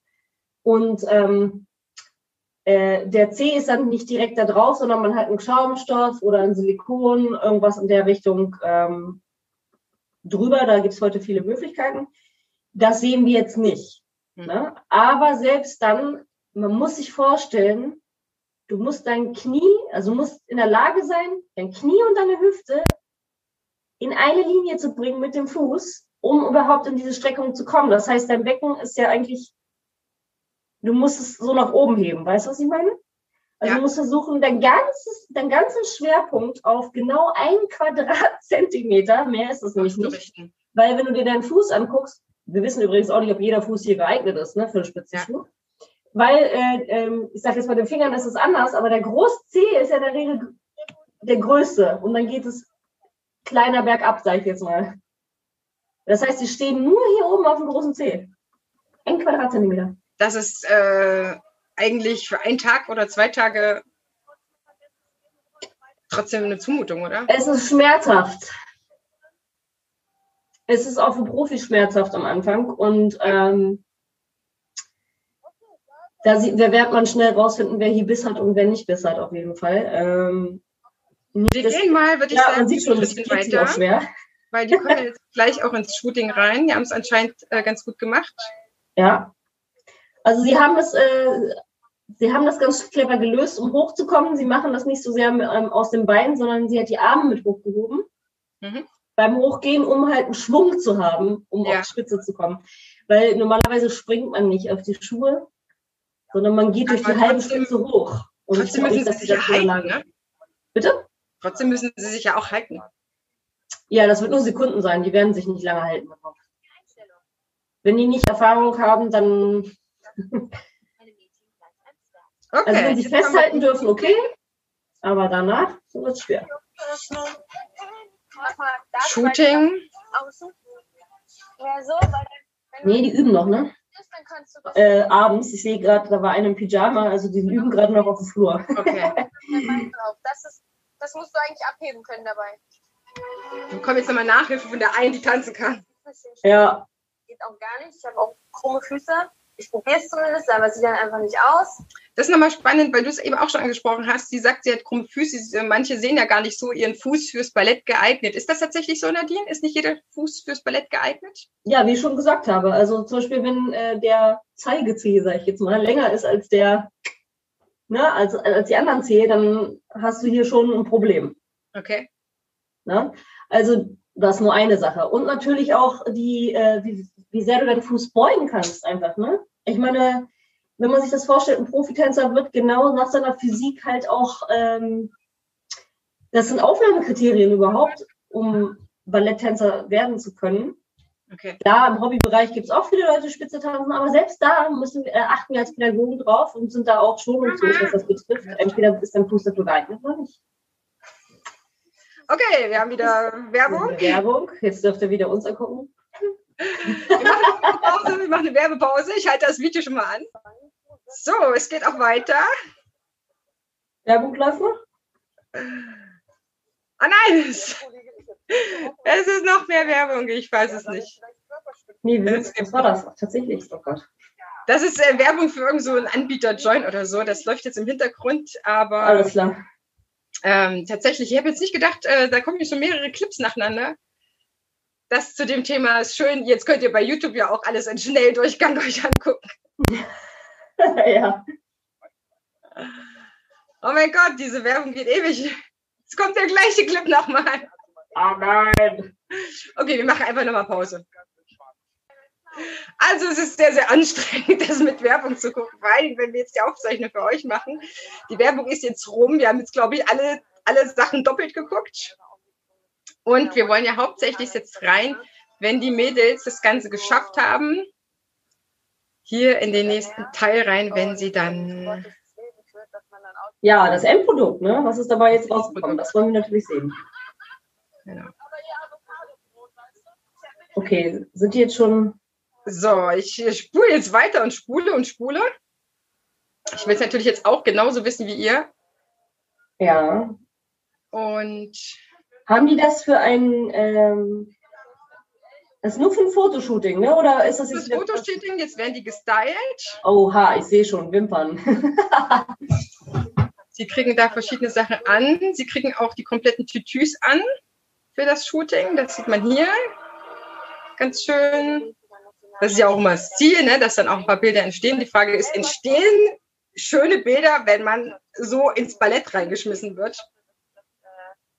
Und ähm, äh, der C ist dann nicht direkt da drauf, sondern man hat einen Schaumstoff oder ein Silikon, irgendwas in der Richtung ähm, drüber. Da gibt es heute viele Möglichkeiten. Das sehen wir jetzt nicht. Mhm. Ne? Aber selbst dann, man muss sich vorstellen, du musst dein Knie, also du musst in der Lage sein, dein Knie und deine Hüfte in eine Linie zu bringen mit dem Fuß, um überhaupt in diese Streckung zu kommen. Das heißt, dein Becken ist ja eigentlich du musst es so nach oben heben. Weißt du, was ich meine? Also Ja. du musst versuchen, dein ganzes, dein ganzen Schwerpunkt auf genau einen Quadratzentimeter, mehr ist es nämlich nicht, weil wenn du dir deinen Fuß anguckst, wir wissen übrigens auch nicht, ob jeder Fuß hier geeignet ist, ne, für einen Spitzenschuh. Weil, äh, ähm, ich sage jetzt bei den Fingern ist es anders, aber der Groß-C ist ja in der Regel der größte. Und dann geht es kleiner bergab, sage ich jetzt mal. Das heißt, sie stehen nur hier oben auf dem großen C. Ein Quadratzentimeter. Das ist äh, eigentlich für einen Tag oder zwei Tage trotzdem eine Zumutung, oder? Es ist schmerzhaft. Es ist auch für Profis schmerzhaft am Anfang und ähm, da, sieht, da wird man schnell rausfinden, wer hier Biss hat und wer nicht Biss hat, auf jeden Fall. Ähm, Wir dass- gehen mal, würde ich ja, sagen, man sieht schon, ein das bisschen geht sich auch weiter, schwer. weil die kommen jetzt gleich auch ins Shooting rein. Die haben es anscheinend äh, ganz gut gemacht. Ja. Also sie haben es, äh, sie haben das ganz clever gelöst, um hochzukommen. Sie machen das nicht so sehr ähm, aus dem Bein, sondern sie hat die Arme mit hochgehoben. Mhm. Beim Hochgehen, um halt einen Schwung zu haben, um ja. auf die Spitze zu kommen. Weil normalerweise springt man nicht auf die Schuhe, sondern man geht durch die halbe Spitze hoch. Und trotzdem müssen sie sich ja halten, ne? Bitte? Trotzdem müssen sie sich ja auch halten. Ja, das wird nur Sekunden sein. Die werden sich nicht lange halten. Wenn die nicht Erfahrung haben, dann. okay. Also wenn sie festhalten dürfen, okay. Aber danach wird es schwer. Shooting. Nee, die üben noch, ne? Äh, abends, ich sehe gerade, da war einer im Pyjama, also die üben gerade noch auf dem Flur. Okay. das, ist, das musst du eigentlich abheben können dabei. Wir bekommen jetzt nochmal Nachhilfe von der einen, die tanzen kann. Ja. Geht auch gar nicht. Ich habe auch krumme Füße. Ich probiere es zumindest, aber es sieht dann einfach nicht aus. Das ist nochmal spannend, weil du es eben auch schon angesprochen hast. Sie sagt, sie hat krumme Füße. Manche sehen ja gar nicht so ihren Fuß fürs Ballett geeignet. Ist das tatsächlich so, Nadine? Ist nicht jeder Fuß fürs Ballett geeignet? Ja, wie ich schon gesagt habe. Also zum Beispiel, wenn äh, der Zeigezeh, sage ich jetzt mal, länger ist als der, ne, als, als die anderen Zehe, dann hast du hier schon ein Problem. Okay. Ne? Also das ist nur eine Sache. Und natürlich auch die, äh, wie, wie sehr du deinen Fuß beugen kannst, einfach. Ne? Ich meine, wenn man sich das vorstellt, ein Profitänzer wird genau nach seiner Physik halt auch, ähm, das sind Aufnahmekriterien überhaupt, um Balletttänzer werden zu können. Okay. Klar, im Hobbybereich gibt es auch viele Leute, die Spitze tanzen, aber selbst da müssen, äh, achten wir als Pädagogen drauf und sind da auch schonungslos, was das betrifft. Entweder ist Fuß dafür geeignet oder nicht. Okay, wir haben wieder Werbung. Werbung. Jetzt dürft ihr wieder uns angucken. Wir machen Pause, wir machen eine Werbepause. Ich halte das Video schon mal an. So, es geht auch weiter. Werbung lassen? Ah nein, es, es ist noch mehr Werbung, ich weiß es nicht. Nee, was war das? Tatsächlich, oh Gott. Das ist äh, Werbung für irgendeinen so Anbieter Join oder so. Das läuft jetzt im Hintergrund, aber. Alles klar. Ähm, tatsächlich, ich habe jetzt nicht gedacht, äh, da kommen schon mehrere Clips nacheinander. Das zu dem Thema ist schön. Jetzt könnt ihr bei YouTube ja auch alles in Schnelldurchgang euch angucken. ja. Oh mein Gott, diese Werbung geht ewig. Jetzt kommt der gleiche Clip nochmal. Oh nein. Okay, wir machen einfach nochmal Pause. Also es ist sehr, sehr anstrengend, das mit Werbung zu gucken, weil wenn wir jetzt die Aufzeichnung für euch machen, die Werbung ist jetzt rum. Wir haben jetzt, glaube ich, alle, alle Sachen doppelt geguckt. Und wir wollen ja hauptsächlich jetzt rein, wenn die Mädels das Ganze geschafft haben, hier in den nächsten Teil rein, wenn sie dann. Ja, das Endprodukt, ne? Was ist dabei jetzt rausgekommen? Das wollen wir natürlich sehen. Genau. Okay, sind die jetzt schon so, ich spule jetzt weiter und spule und spule. Ich will es natürlich jetzt auch genauso wissen wie ihr. Ja. Und haben die das für ein, ähm, das ist nur für ein Fotoshooting, ne? Oder ist das jetzt? Für Fotoshooting, jetzt werden die gestylt. Oha, ich sehe schon, Wimpern. Sie kriegen da verschiedene Sachen an. Sie kriegen auch die kompletten Tütüs an für das Shooting. Das sieht man hier. Ganz schön. Das ist ja auch immer das Ziel, ne, dass dann auch ein paar Bilder entstehen. Die Frage ist, entstehen schöne Bilder, wenn man so ins Ballett reingeschmissen wird?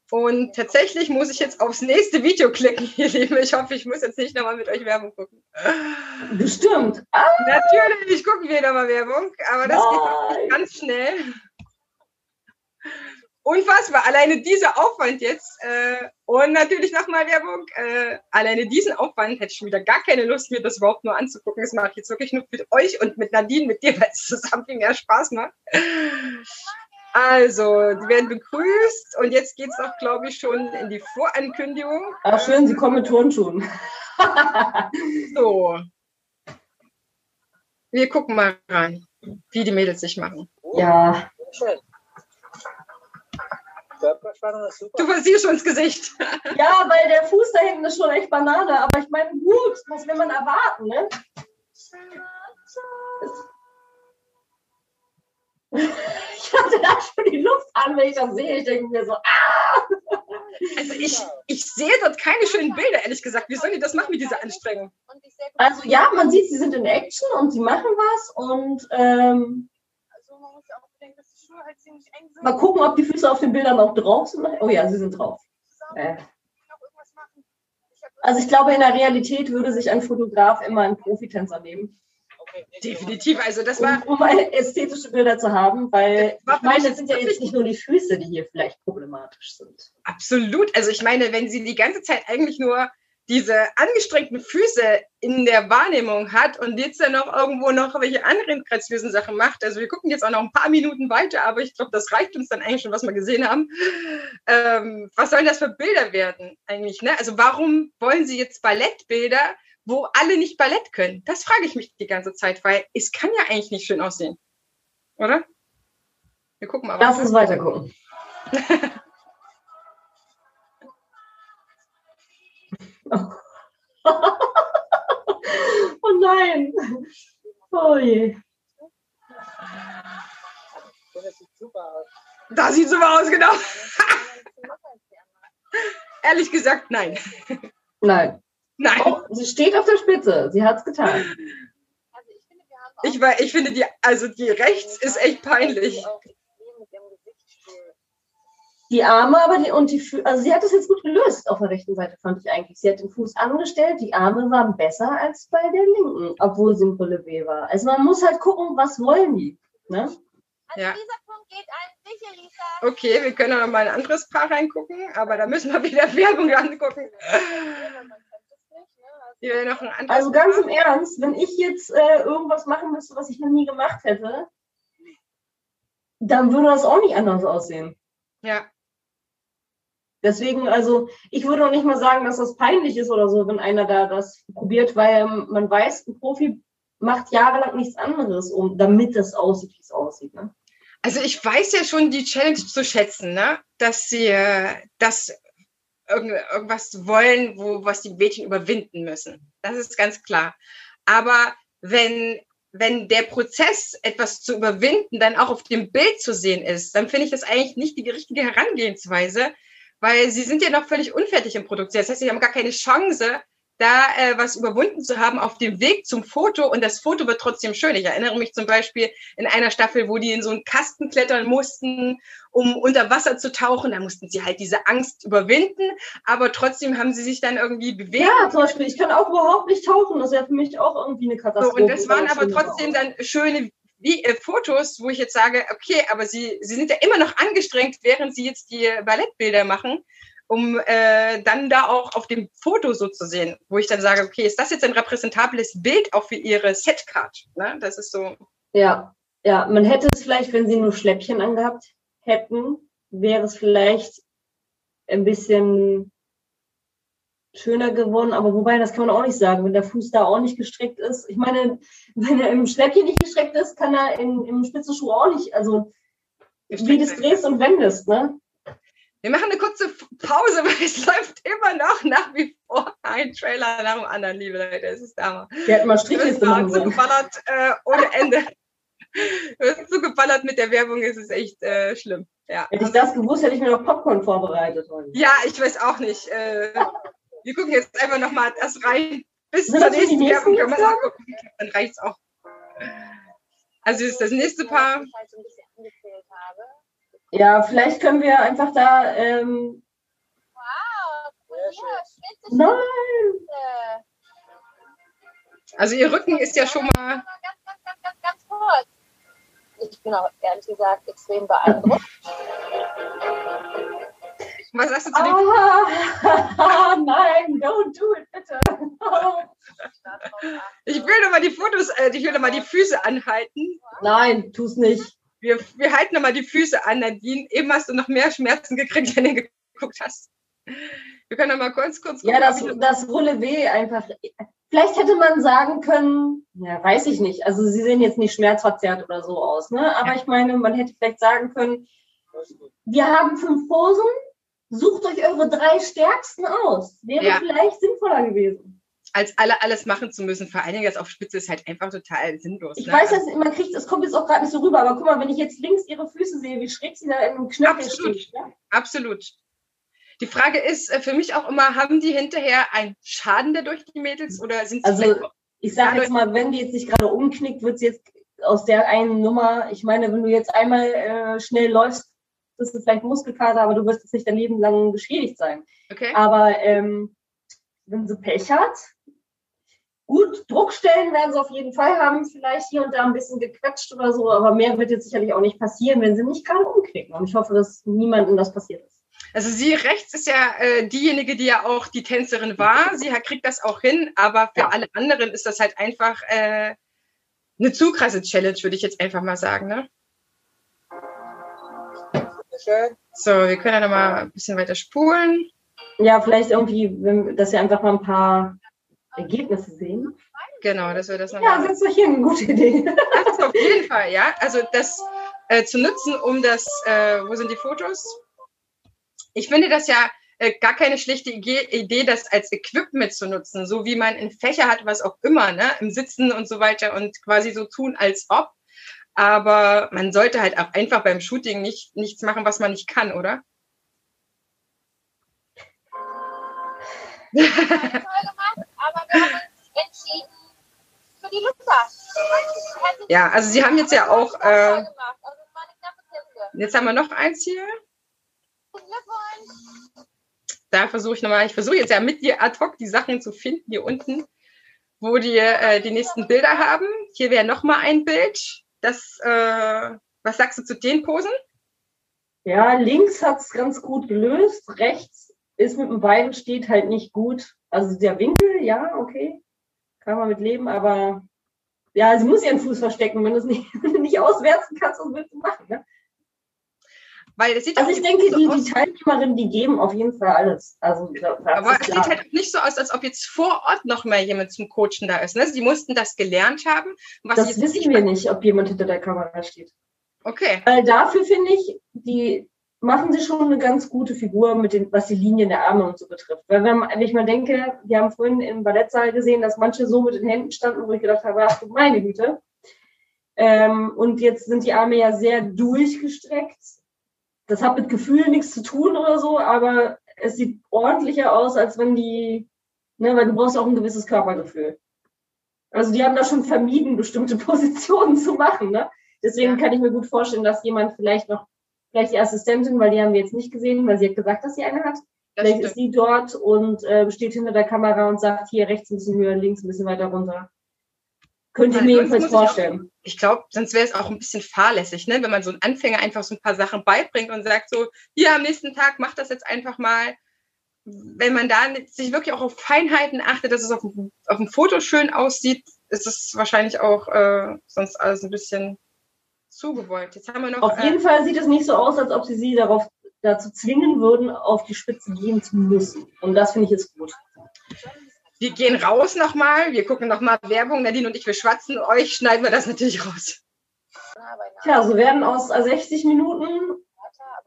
Und tatsächlich muss ich jetzt aufs nächste Video klicken, ihr Lieben. Ich hoffe, ich muss jetzt nicht nochmal mit euch Werbung gucken. Bestimmt. Ah. Natürlich gucken wir nochmal Werbung, aber das Nein. geht ganz schnell unfassbar. Alleine dieser Aufwand jetzt äh, und natürlich nochmal Werbung. Äh, alleine diesen Aufwand hätte ich schon wieder gar keine Lust, mir das überhaupt nur anzugucken. Das mache ich jetzt wirklich nur mit euch und mit Nadine, mit dir, weil es zusammen viel mehr Spaß macht. Also, die werden begrüßt und jetzt geht es auch, glaube ich, schon in die Vorankündigung. Ach schön, sie kommen mit Turnschuhen. so. Wir gucken mal rein, wie die Mädels sich machen. Ja. Schön. Körperspannung ist super. Du versiehst schon ins Gesicht. Ja, weil der Fuß da hinten ist schon echt Banane. Aber ich meine, gut, was will man erwarten, ne? Ich hatte da schon die Luft an, wenn ich das sehe. Ich denke mir so, ah! Also ich, ich sehe dort keine schönen Bilder, ehrlich gesagt. Wie sollen die das machen mit dieser Anstrengung? Also ja, man sieht, sie sind in Action und sie machen was und ähm, Also halt mal gucken, ob die Füße auf den Bildern auch drauf sind. Oh ja, sie sind drauf. Äh. Also ich glaube, in der Realität würde sich ein Fotograf immer einen Profitänzer nehmen, Definitiv. Also das war, um, um eine ästhetische Bilder zu haben, weil ich meine, es sind ja jetzt nicht nur die Füße, die hier vielleicht problematisch sind. Absolut. Also ich meine, wenn sie die ganze Zeit eigentlich nur diese angestrengten Füße in der Wahrnehmung hat und jetzt dann noch irgendwo noch welche anderen graziösen Sachen macht. Also wir gucken jetzt auch noch ein paar Minuten weiter, aber ich glaube, das reicht uns dann eigentlich schon, was wir gesehen haben. Ähm, was sollen das für Bilder werden eigentlich? Ne? Also warum wollen sie jetzt Ballettbilder, wo alle nicht Ballett können? Das frage ich mich die ganze Zeit, weil es kann ja eigentlich nicht schön aussehen. Oder? Wir gucken mal. Lass uns weiter gucken. nein. Oh je. Das sieht super aus. Da sieht super aus, genau. Ehrlich gesagt, nein. Nein. Nein. Oh, sie steht auf der Spitze. Sie hat es getan. Ich, war, ich finde, die, also die rechts ist echt peinlich. auch extrem mit ihrem Gesichtsstuhl. Die Arme aber die, und die Füße, also sie hat das jetzt gut gelöst auf der rechten Seite, fand ich eigentlich. Sie hat den Fuß angestellt, die Arme waren besser als bei der linken, obwohl sie im Relevé war. Also man muss halt gucken, was wollen die. Ne? Also Ja. dieser Punkt geht an dich, Elisa. Okay, wir können auch noch mal ein anderes Paar reingucken, aber da müssen wir wieder Werbung angucken. Ein Also ganz Paar. im Ernst, wenn ich jetzt äh, irgendwas machen müsste, was ich noch nie gemacht hätte, dann würde das auch nicht anders aussehen. Ja, Deswegen, also ich würde noch nicht mal sagen, dass das peinlich ist oder so, wenn einer da das probiert, weil man weiß, ein Profi macht jahrelang nichts anderes, um damit das aussieht, wie es aussieht. Ne? also ich weiß ja schon die Challenge zu schätzen, ne? dass sie äh, das irgend, irgendwas wollen, wo, was die Mädchen überwinden müssen. Das ist ganz klar. Aber wenn, wenn der Prozess, etwas zu überwinden, dann auch auf dem Bild zu sehen ist, dann finde ich das eigentlich nicht die richtige Herangehensweise, weil sie sind ja noch völlig unfertig im Produkt. Das heißt, sie haben gar keine Chance, da äh, was überwunden zu haben auf dem Weg zum Foto und das Foto wird trotzdem schön. Ich erinnere mich zum Beispiel in einer Staffel, wo die in so einen Kasten klettern mussten, um unter Wasser zu tauchen. Da mussten sie halt diese Angst überwinden, aber trotzdem haben sie sich dann irgendwie bewegt. Ja, zum Beispiel, ich kann auch überhaupt nicht tauchen. Das wäre für mich auch irgendwie eine So, Katastrophe. und das waren aber trotzdem dann schöne wie, äh, Fotos, wo ich jetzt sage, okay, aber sie, sie sind ja immer noch angestrengt, während sie jetzt die Ballettbilder machen, um äh, dann da auch auf dem Foto so zu sehen, wo ich dann sage, okay, ist das jetzt ein repräsentables Bild auch für ihre Setcard? Ne? Das ist so, Ja, ja, man hätte es vielleicht, wenn sie nur Schläppchen angehabt hätten, wäre es vielleicht ein bisschen schöner geworden, aber wobei, das kann man auch nicht sagen, wenn der Fuß da auch nicht gestreckt ist. Ich meine, wenn er im Schläppchen nicht gestreckt ist, kann er in, im Spitzenschuh auch nicht, also wie du es drehst und wendest, ne? Wir machen eine kurze Pause, weil es läuft immer noch nach wie vor ein Trailer nach dem anderen, liebe Leute. Es ist Hammer. Der hat mal Wir Strichliste machen zugeballert äh, ohne Ende. Wir sind zugeballert mit der Werbung, es ist echt äh, schlimm. Ja. Hätte ich das gewusst, hätte ich mir noch Popcorn vorbereitet heute. ja, ich weiß auch nicht. Äh, wir gucken jetzt einfach nochmal das rein. Bis zur nächsten Werbung können wir es angucken. Dann reicht's auch. Also das ist das nächste Paar. Ja, vielleicht können wir einfach da, ähm, Wow, nein. Also ihr Rücken ist ja schon mal. Mal ganz, ganz, ganz, ganz, ganz kurz. Ich bin auch ehrlich gesagt extrem beeindruckt. Was sagst du zu dem? Ah, nein, don't do it, bitte. Ich will nochmal die Fotos, äh, ich will nochmal die Füße anhalten. Nein, tu's nicht. Wir, wir halten nochmal die Füße an, Nadine. Eben hast du noch mehr Schmerzen gekriegt, wenn du geguckt hast. Wir können nochmal kurz, kurz Ja, das, gucken, ob ich- das Relevé einfach. Vielleicht hätte man sagen können, ja, weiß ich nicht. Also sie sehen jetzt nicht schmerzverzerrt oder so aus, ne? Aber ich meine, man hätte vielleicht sagen können, Das wir haben fünf Posen, sucht euch eure drei stärksten aus. Wäre Ja. vielleicht sinnvoller gewesen. als alle alles machen zu müssen, vor allen Dingen das auf Spitze, ist halt einfach total sinnlos. Ich ne? weiß, dass man kriegt, es kommt jetzt auch gerade nicht so rüber, aber guck mal, wenn ich jetzt links ihre Füße sehe, wie schräg sie da im Knöchel Absolut. steht. Ja? Absolut. Die Frage ist äh, für mich auch immer, haben die hinterher einen Schaden dadurch, die Mädels, oder sind sie Also ich sage jetzt mal, wenn die jetzt nicht gerade umknickt, wird sie jetzt aus der einen Nummer, ich meine, wenn du jetzt einmal äh, schnell läufst, das ist vielleicht Muskelkater, aber du wirst jetzt nicht dein Leben lang geschädigt sein. okay? Aber ähm, wenn sie Pech hat, gut, Druckstellen werden sie auf jeden Fall haben, vielleicht hier und da ein bisschen gequetscht oder so, aber mehr wird jetzt sicherlich auch nicht passieren, wenn sie nicht gerade umknicken. Und ich hoffe, dass niemandem das passiert ist. Also sie rechts ist ja äh, diejenige, die ja auch die Tänzerin war. Sie kriegt das auch hin, aber für Ja. alle anderen ist das halt einfach äh, eine Zugreise-Challenge, würde ich jetzt einfach mal sagen. Ne? Schön. So, wir können ja noch mal ein bisschen weiter spulen. Ja, vielleicht irgendwie, dass wir einfach mal ein paar Ergebnisse sehen. Genau, dass wir das noch Ja, das ist doch hier eine gute Idee. Das auf jeden Fall, ja. Also das äh, zu nutzen, um das, äh, wo sind die Fotos? Ich finde das ja äh, gar keine schlechte Idee, das als Equipment zu nutzen, so wie man in Fächer hat, was auch immer, ne, im Sitzen und so weiter und quasi so tun, als ob. Aber man sollte halt auch einfach beim Shooting nicht nichts machen, was man nicht kann, oder? toll gemacht, aber wir haben uns entschieden für die Lukas. Ja, also sie haben jetzt ja auch, äh, jetzt haben wir noch eins hier. Da versuche ich nochmal, ich versuche jetzt ja mit dir ad hoc die Sachen zu finden hier unten, wo die äh, die nächsten Bilder haben. Hier wäre nochmal ein Bild. Das, äh, was sagst du zu den Posen? Ja, links hat es ganz gut gelöst. Rechts ist mit dem Bein steht halt nicht gut. Also der Winkel, ja, okay. Kann man mit leben, aber ja, sie muss ihren Fuß verstecken. Wenn du es nicht, nicht auswärtsen kannst, was willst du machen? Ne? Weil das sieht Also auch ich denke, so die, aus, die Teilnehmerinnen, die geben auf jeden Fall alles. Also aber es sieht halt nicht so aus, als ob jetzt vor Ort noch mal jemand zum Coachen da ist. Ne? Sie mussten das gelernt haben. Was das wissen wir nicht, ob jemand hinter der Kamera steht. Okay, Weil dafür finde ich, die machen sie schon eine ganz gute Figur mit den, was die Linien der Arme und so betrifft. Weil wenn, wenn ich mal denke, wir haben vorhin im Ballettsaal gesehen, dass manche so mit den Händen standen, wo ich gedacht habe, ach du meine Güte. Ähm, und jetzt sind die Arme ja sehr durchgestreckt. Das hat mit Gefühl nichts zu tun oder so, aber es sieht ordentlicher aus, als wenn die, ne, weil du brauchst auch ein gewisses Körpergefühl. Also die haben da schon vermieden, bestimmte Positionen zu machen, ne? Deswegen kann ich mir gut vorstellen, dass jemand vielleicht noch, vielleicht die Assistentin, weil die haben wir jetzt nicht gesehen, weil sie hat gesagt, dass sie eine hat. das vielleicht stimmt. ist die dort und äh, steht hinter der Kamera und sagt, hier rechts ein bisschen höher, links ein bisschen weiter runter. Könnte ich mir jedenfalls muss ich vorstellen. Ich glaube, sonst wäre es auch ein bisschen fahrlässig, ne? wenn man so einen Anfänger einfach so ein paar Sachen beibringt und sagt so, hier am nächsten Tag mach das jetzt einfach mal. Wenn man da sich wirklich auch auf Feinheiten achtet, dass es auf dem, auf dem Foto schön aussieht, ist es wahrscheinlich auch äh, sonst alles ein bisschen zugewollt. Jetzt haben wir noch. Auf äh, jeden Fall sieht es nicht so aus, als ob sie sie darauf dazu zwingen würden, auf die Spitze gehen zu müssen. Und das finde ich jetzt gut. Wir gehen raus nochmal, wir gucken nochmal Werbung, Nadine und ich, wir schwatzen, euch schneiden wir das natürlich raus. Tja, so werden aus 60 Minuten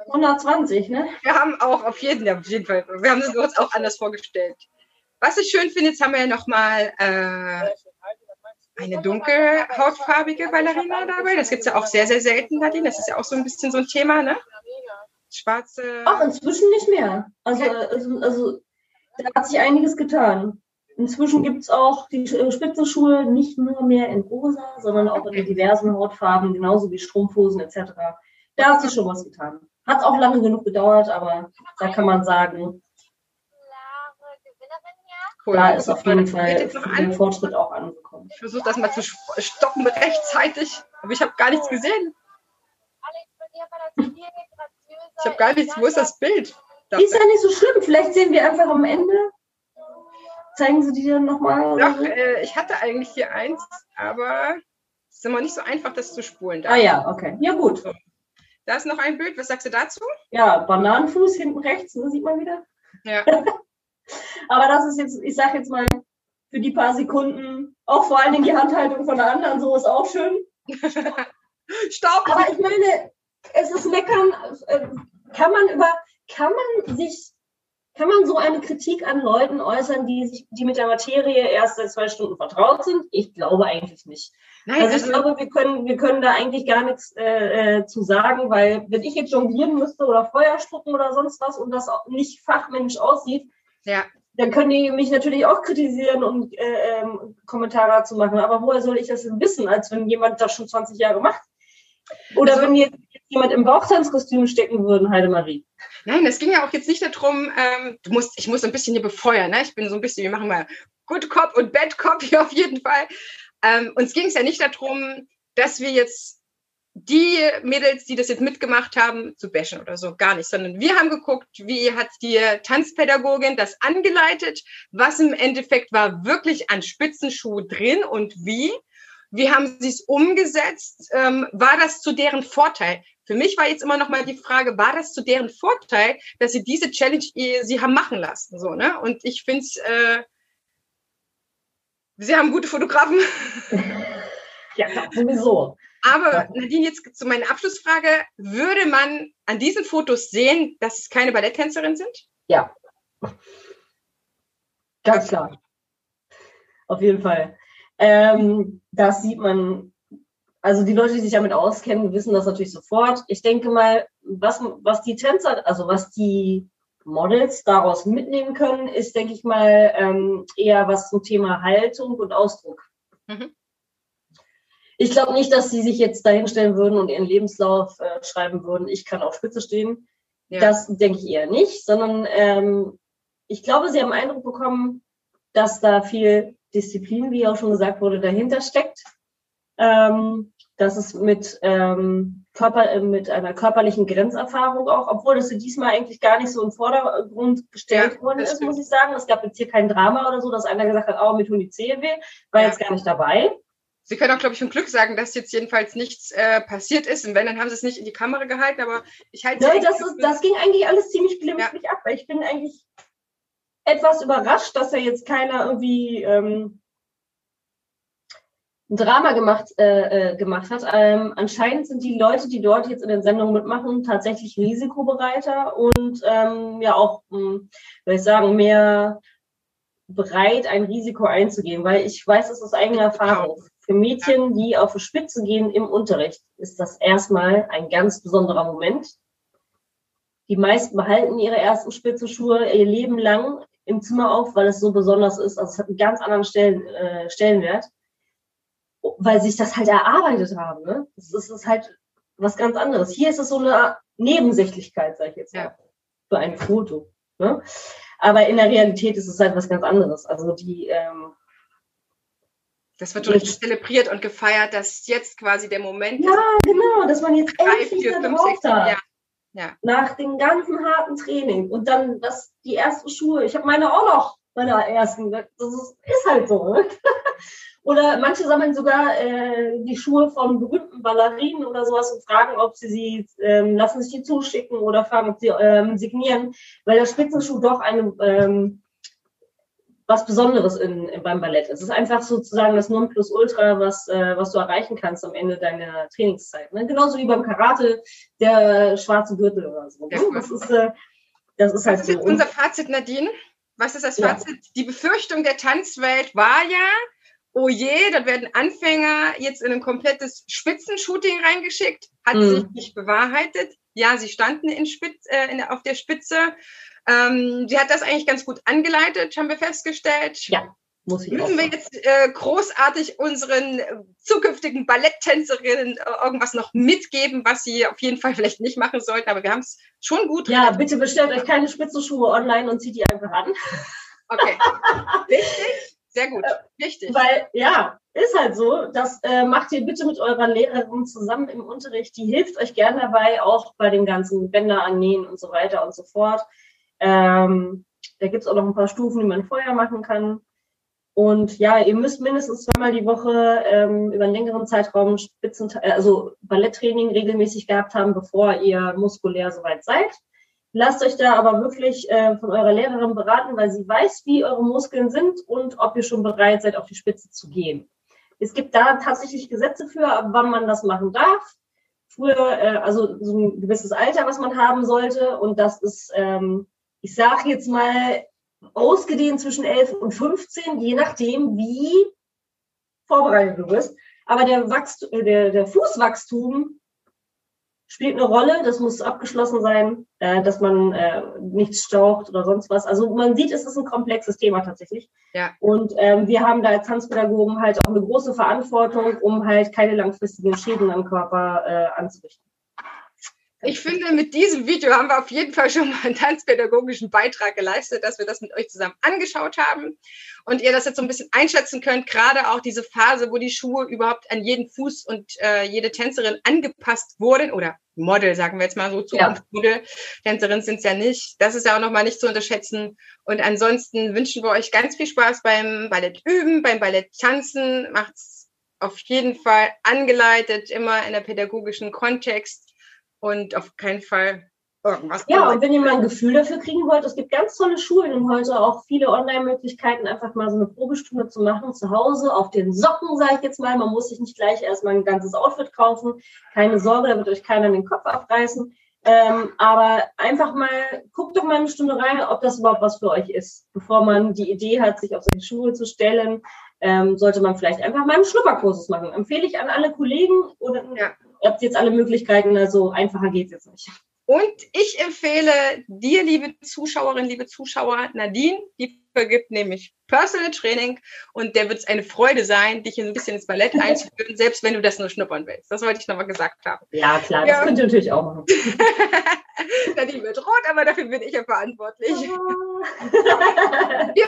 120, ne? Wir haben auch auf jeden, auf jeden Fall, wir haben es uns auch anders vorgestellt. Was ich schön finde, jetzt haben wir ja nochmal äh, eine dunkel hautfarbige Ballerina dabei. Das gibt es ja auch sehr, sehr selten, Nadine. Das ist ja auch so ein bisschen so ein Thema, ne? Schwarze. Auch inzwischen nicht mehr. Also, also, also da hat sich einiges getan. Inzwischen gibt es auch die äh, Spitzenschuhe nicht nur mehr in rosa, sondern auch in diversen Hautfarben, genauso wie Strumpfhosen etc. Da hat sich schon was getan. Hat auch lange genug gedauert, aber da kann man sagen. Cool. da ist auf jeden Fall der an. Fortschritt auch angekommen. Ich versuche das mal zu stoppen rechtzeitig, aber ich habe gar nichts gesehen. Ich habe gar nichts. Wo ist das Bild? Ist ja nicht so schlimm. Vielleicht sehen wir einfach am Ende. Zeigen Sie die dann nochmal? Doch, äh, ich hatte eigentlich hier eins, aber es ist immer nicht so einfach, das zu spulen. Da, Ah ja, okay. Ja gut. da ist noch ein Bild. Was sagst du dazu? Ja, Bananenfuß hinten rechts, ne, sieht man wieder. Ja. Aber das ist jetzt, ich sag jetzt mal, für die paar Sekunden, auch vor allen Dingen die Handhaltung von der anderen, so ist auch schön. Staub! Aber ich meine, es ist meckern, äh, kann man über, kann man sich kann man so eine Kritik an Leuten äußern, die sich, die mit der Materie erst seit zwei Stunden vertraut sind? Ich glaube eigentlich nicht. Nein, also, ich also glaube, wir können, wir können da eigentlich gar nichts äh, äh, zu sagen, weil wenn ich jetzt jonglieren müsste oder Feuer spucken oder sonst was und das auch nicht fachmännisch aussieht, ja. dann können die mich natürlich auch kritisieren und äh, ähm, Kommentare dazu machen. Aber woher soll ich das denn wissen, als wenn jemand das schon 20 Jahre macht? Oder also, wenn jetzt jemand im Bauchtanzkostüm stecken würde, Heidemarie. Nein, es ging ja auch jetzt nicht darum, ähm, du musst, ich muss ein bisschen hier befeuern, ne? Ich bin so ein bisschen, wir machen mal Good Cop und Bad Cop hier auf jeden Fall. Ähm, uns ging es ja nicht darum, dass wir jetzt die Mädels, die das jetzt mitgemacht haben, zu bashen oder so, gar nicht, sondern wir haben geguckt, wie hat die Tanzpädagogin das angeleitet, was im Endeffekt war wirklich an Spitzenschuh drin und wie. Wie haben sie es umgesetzt? Ähm, war das zu deren Vorteil? Für mich war jetzt immer noch mal die Frage, war das zu deren Vorteil, dass sie diese Challenge sie haben machen lassen? So, ne? Und ich finde es, äh, sie haben gute Fotografen. Ja, sowieso. Aber Nadine, jetzt zu meiner Abschlussfrage. Würde man an diesen Fotos sehen, dass es keine Balletttänzerin sind? Ja. Ganz klar. Auf jeden Fall. Ähm, das sieht man, also die Leute, die sich damit auskennen, wissen das natürlich sofort. Ich denke mal, was, was die Tänzer, also was die Models daraus mitnehmen können, ist, denke ich mal, ähm, eher was zum Thema Haltung und Ausdruck. Mhm. Ich glaube nicht, dass sie sich jetzt dahinstellen würden und ihren Lebenslauf äh, schreiben würden, ich kann auf Spitze stehen. Ja. Das denke ich eher nicht, sondern ähm, ich glaube, sie haben Eindruck bekommen, dass da viel Disziplin, wie auch schon gesagt wurde, dahinter steckt. Ähm, dass es mit, ähm, Körper, äh, mit einer körperlichen Grenzerfahrung auch, obwohl das diesmal eigentlich gar nicht so im Vordergrund gestellt ja, worden ist, stimmt. muss ich sagen. Es gab jetzt hier kein Drama oder so, dass einer gesagt hat, oh, mir tun die Zehen weh, war ja. jetzt gar nicht dabei. Sie können auch, glaube ich, von Glück sagen, dass jetzt jedenfalls nichts äh, passiert ist. Und wenn, dann haben sie es nicht in die Kamera gehalten, aber ich halte Nein, das, ist, das ging eigentlich alles ziemlich glimpflich ja. ab. Ich bin eigentlich etwas überrascht, dass er jetzt keiner irgendwie ähm, ein Drama gemacht, äh, äh, gemacht hat. Ähm, anscheinend sind die Leute, die dort jetzt in den Sendungen mitmachen, tatsächlich risikobereiter und ähm, ja auch, hm, würde ich sagen, mehr bereit, ein Risiko einzugehen, weil ich weiß es aus eigener Erfahrung. Für Mädchen, die auf die Spitze gehen im Unterricht, ist das erstmal ein ganz besonderer Moment. Die meisten behalten ihre ersten Spitzenschuhe ihr Leben lang im Zimmer auf, weil es so besonders ist. Also es hat einen ganz anderen Stellen, äh, Stellenwert, weil sich das halt erarbeitet haben. Ne? Das, ist, das ist halt was ganz anderes. Hier ist es so eine Nebensächlichkeit, sage ich jetzt mal, ja. für ein Foto. Ne? Aber in der Realität ist es halt was ganz anderes. Also die ähm, das wird schon zelebriert und gefeiert, dass jetzt quasi der Moment ja, ist. Ja, genau, dass man jetzt endlich vier, fünf, sechs, ja. Ja. Nach dem ganzen harten Training und dann das, die ersten Schuhe. Ich habe meine auch noch, meine ersten. Das ist, ist halt so. Oder manche sammeln sogar äh, die Schuhe von berühmten Ballerinen oder sowas und fragen, ob sie sie, ähm, lassen sich die zuschicken oder fragen, ob sie ähm, signieren, weil der Spitzenschuh doch eine, ähm, was Besonderes in, in, beim Ballett ist. Es ist einfach sozusagen das Nonplusultra, was, äh, was du erreichen kannst am Ende deiner Trainingszeit. Ne? Genauso wie beim Karate der schwarze Gürtel oder so. Ne? Das, ist, äh, das ist halt so. Ist unser Fazit, Nadine. Was ist das Fazit? Ja. Die Befürchtung der Tanzwelt war ja, oh je, da werden Anfänger jetzt in ein komplettes Spitzenshooting reingeschickt. Hat mhm. sich nicht bewahrheitet. Ja, sie standen in Spitz, äh, in, auf der Spitze ähm, sie hat das eigentlich ganz gut angeleitet, haben wir festgestellt. Ja. Muss ich Müssen wir jetzt äh, großartig unseren äh, zukünftigen Balletttänzerinnen äh, irgendwas noch mitgeben, was sie auf jeden Fall vielleicht nicht machen sollten, aber wir haben es schon gut. Ja, bitte bestellt euch keine Spitzenschuhe online und zieht die einfach an. Okay. Wichtig? Sehr gut. Wichtig. Weil, ja, ist halt so. Das äh, macht ihr bitte mit eurer Lehrerin zusammen im Unterricht. Die hilft euch gerne dabei, auch bei den ganzen Bänder annähen und so weiter und so fort. Ähm, da gibt es auch noch ein paar Stufen, die man vorher machen kann. Und ja, ihr müsst mindestens zweimal die Woche ähm, über einen längeren Zeitraum Spitzen, äh, also Balletttraining regelmäßig gehabt haben, bevor ihr muskulär soweit seid. Lasst euch da aber wirklich äh, von eurer Lehrerin beraten, weil sie weiß, wie eure Muskeln sind und ob ihr schon bereit seid, auf die Spitze zu gehen. Es gibt da tatsächlich Gesetze für, wann man das machen darf. Früher, äh, also so ein gewisses Alter, was man haben sollte. Und das ist ähm, ich sage jetzt mal, ausgedehnt zwischen 11 und 15, je nachdem, wie vorbereitet du bist. Aber der, Wachst der, der Fußwachstum spielt eine Rolle. Das muss abgeschlossen sein, äh, dass man äh, nichts staucht oder sonst was. Also man sieht, es ist ein komplexes Thema tatsächlich. Ja. Und ähm, wir haben da als Tanzpädagogen halt auch eine große Verantwortung, um halt keine langfristigen Schäden am Körper äh, anzurichten. Ich finde, mit diesem Video haben wir auf jeden Fall schon mal einen tanzpädagogischen Beitrag geleistet, dass wir das mit euch zusammen angeschaut haben und ihr das jetzt so ein bisschen einschätzen könnt, gerade auch diese Phase, wo die Schuhe überhaupt an jeden Fuß und äh, jede Tänzerin angepasst wurden oder Model, sagen wir jetzt mal so, Zukunftsmodel. Ja. Tänzerin sind es ja nicht. Das ist ja auch nochmal nicht zu unterschätzen. Und ansonsten wünschen wir euch ganz viel Spaß beim Ballett üben, beim Ballett tanzen. Macht's auf jeden Fall angeleitet, immer in der pädagogischen Kontext und auf keinen Fall irgendwas. Ja, und wenn ihr mal ein Gefühl dafür kriegen wollt, es gibt ganz tolle Schulen und heute auch viele Online-Möglichkeiten, einfach mal so eine Probestunde zu machen, zu Hause, auf den Socken, sage ich jetzt mal. Man muss sich nicht gleich erstmal ein ganzes Outfit kaufen. Keine Sorge, da wird euch keiner den Kopf abreißen. Ähm, aber einfach mal, guckt doch mal eine Stunde rein, ob das überhaupt was für euch ist. Bevor man die Idee hat, sich auf solche Schuhe zu stellen, ähm, sollte man vielleicht einfach mal einen Schnupperkursus machen. Empfehle ich an alle Kollegen oder ja. Ihr habt jetzt alle Möglichkeiten, also einfacher geht's jetzt nicht. Und ich empfehle dir, liebe Zuschauerin, liebe Zuschauer, Nadine, die vergibt nämlich Personal Training und der wird es eine Freude sein, dich ein bisschen ins Ballett einzuführen, selbst wenn du das nur schnuppern willst. Das wollte ich nochmal gesagt haben. Ja, klar, ja. das könnt ihr natürlich auch machen. Nadine wird rot, aber dafür bin ich ja verantwortlich. Wir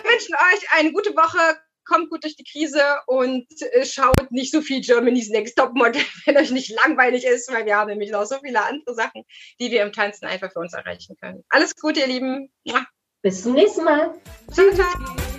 wünschen euch eine gute Woche kommt gut durch die Krise und äh, schaut nicht so viel Germany's Next Top Model, wenn euch nicht langweilig ist, weil wir haben nämlich noch so viele andere Sachen, die wir im Tanzen einfach für uns erreichen können. Alles Gute, ihr Lieben. Bis zum nächsten Mal. Ciao.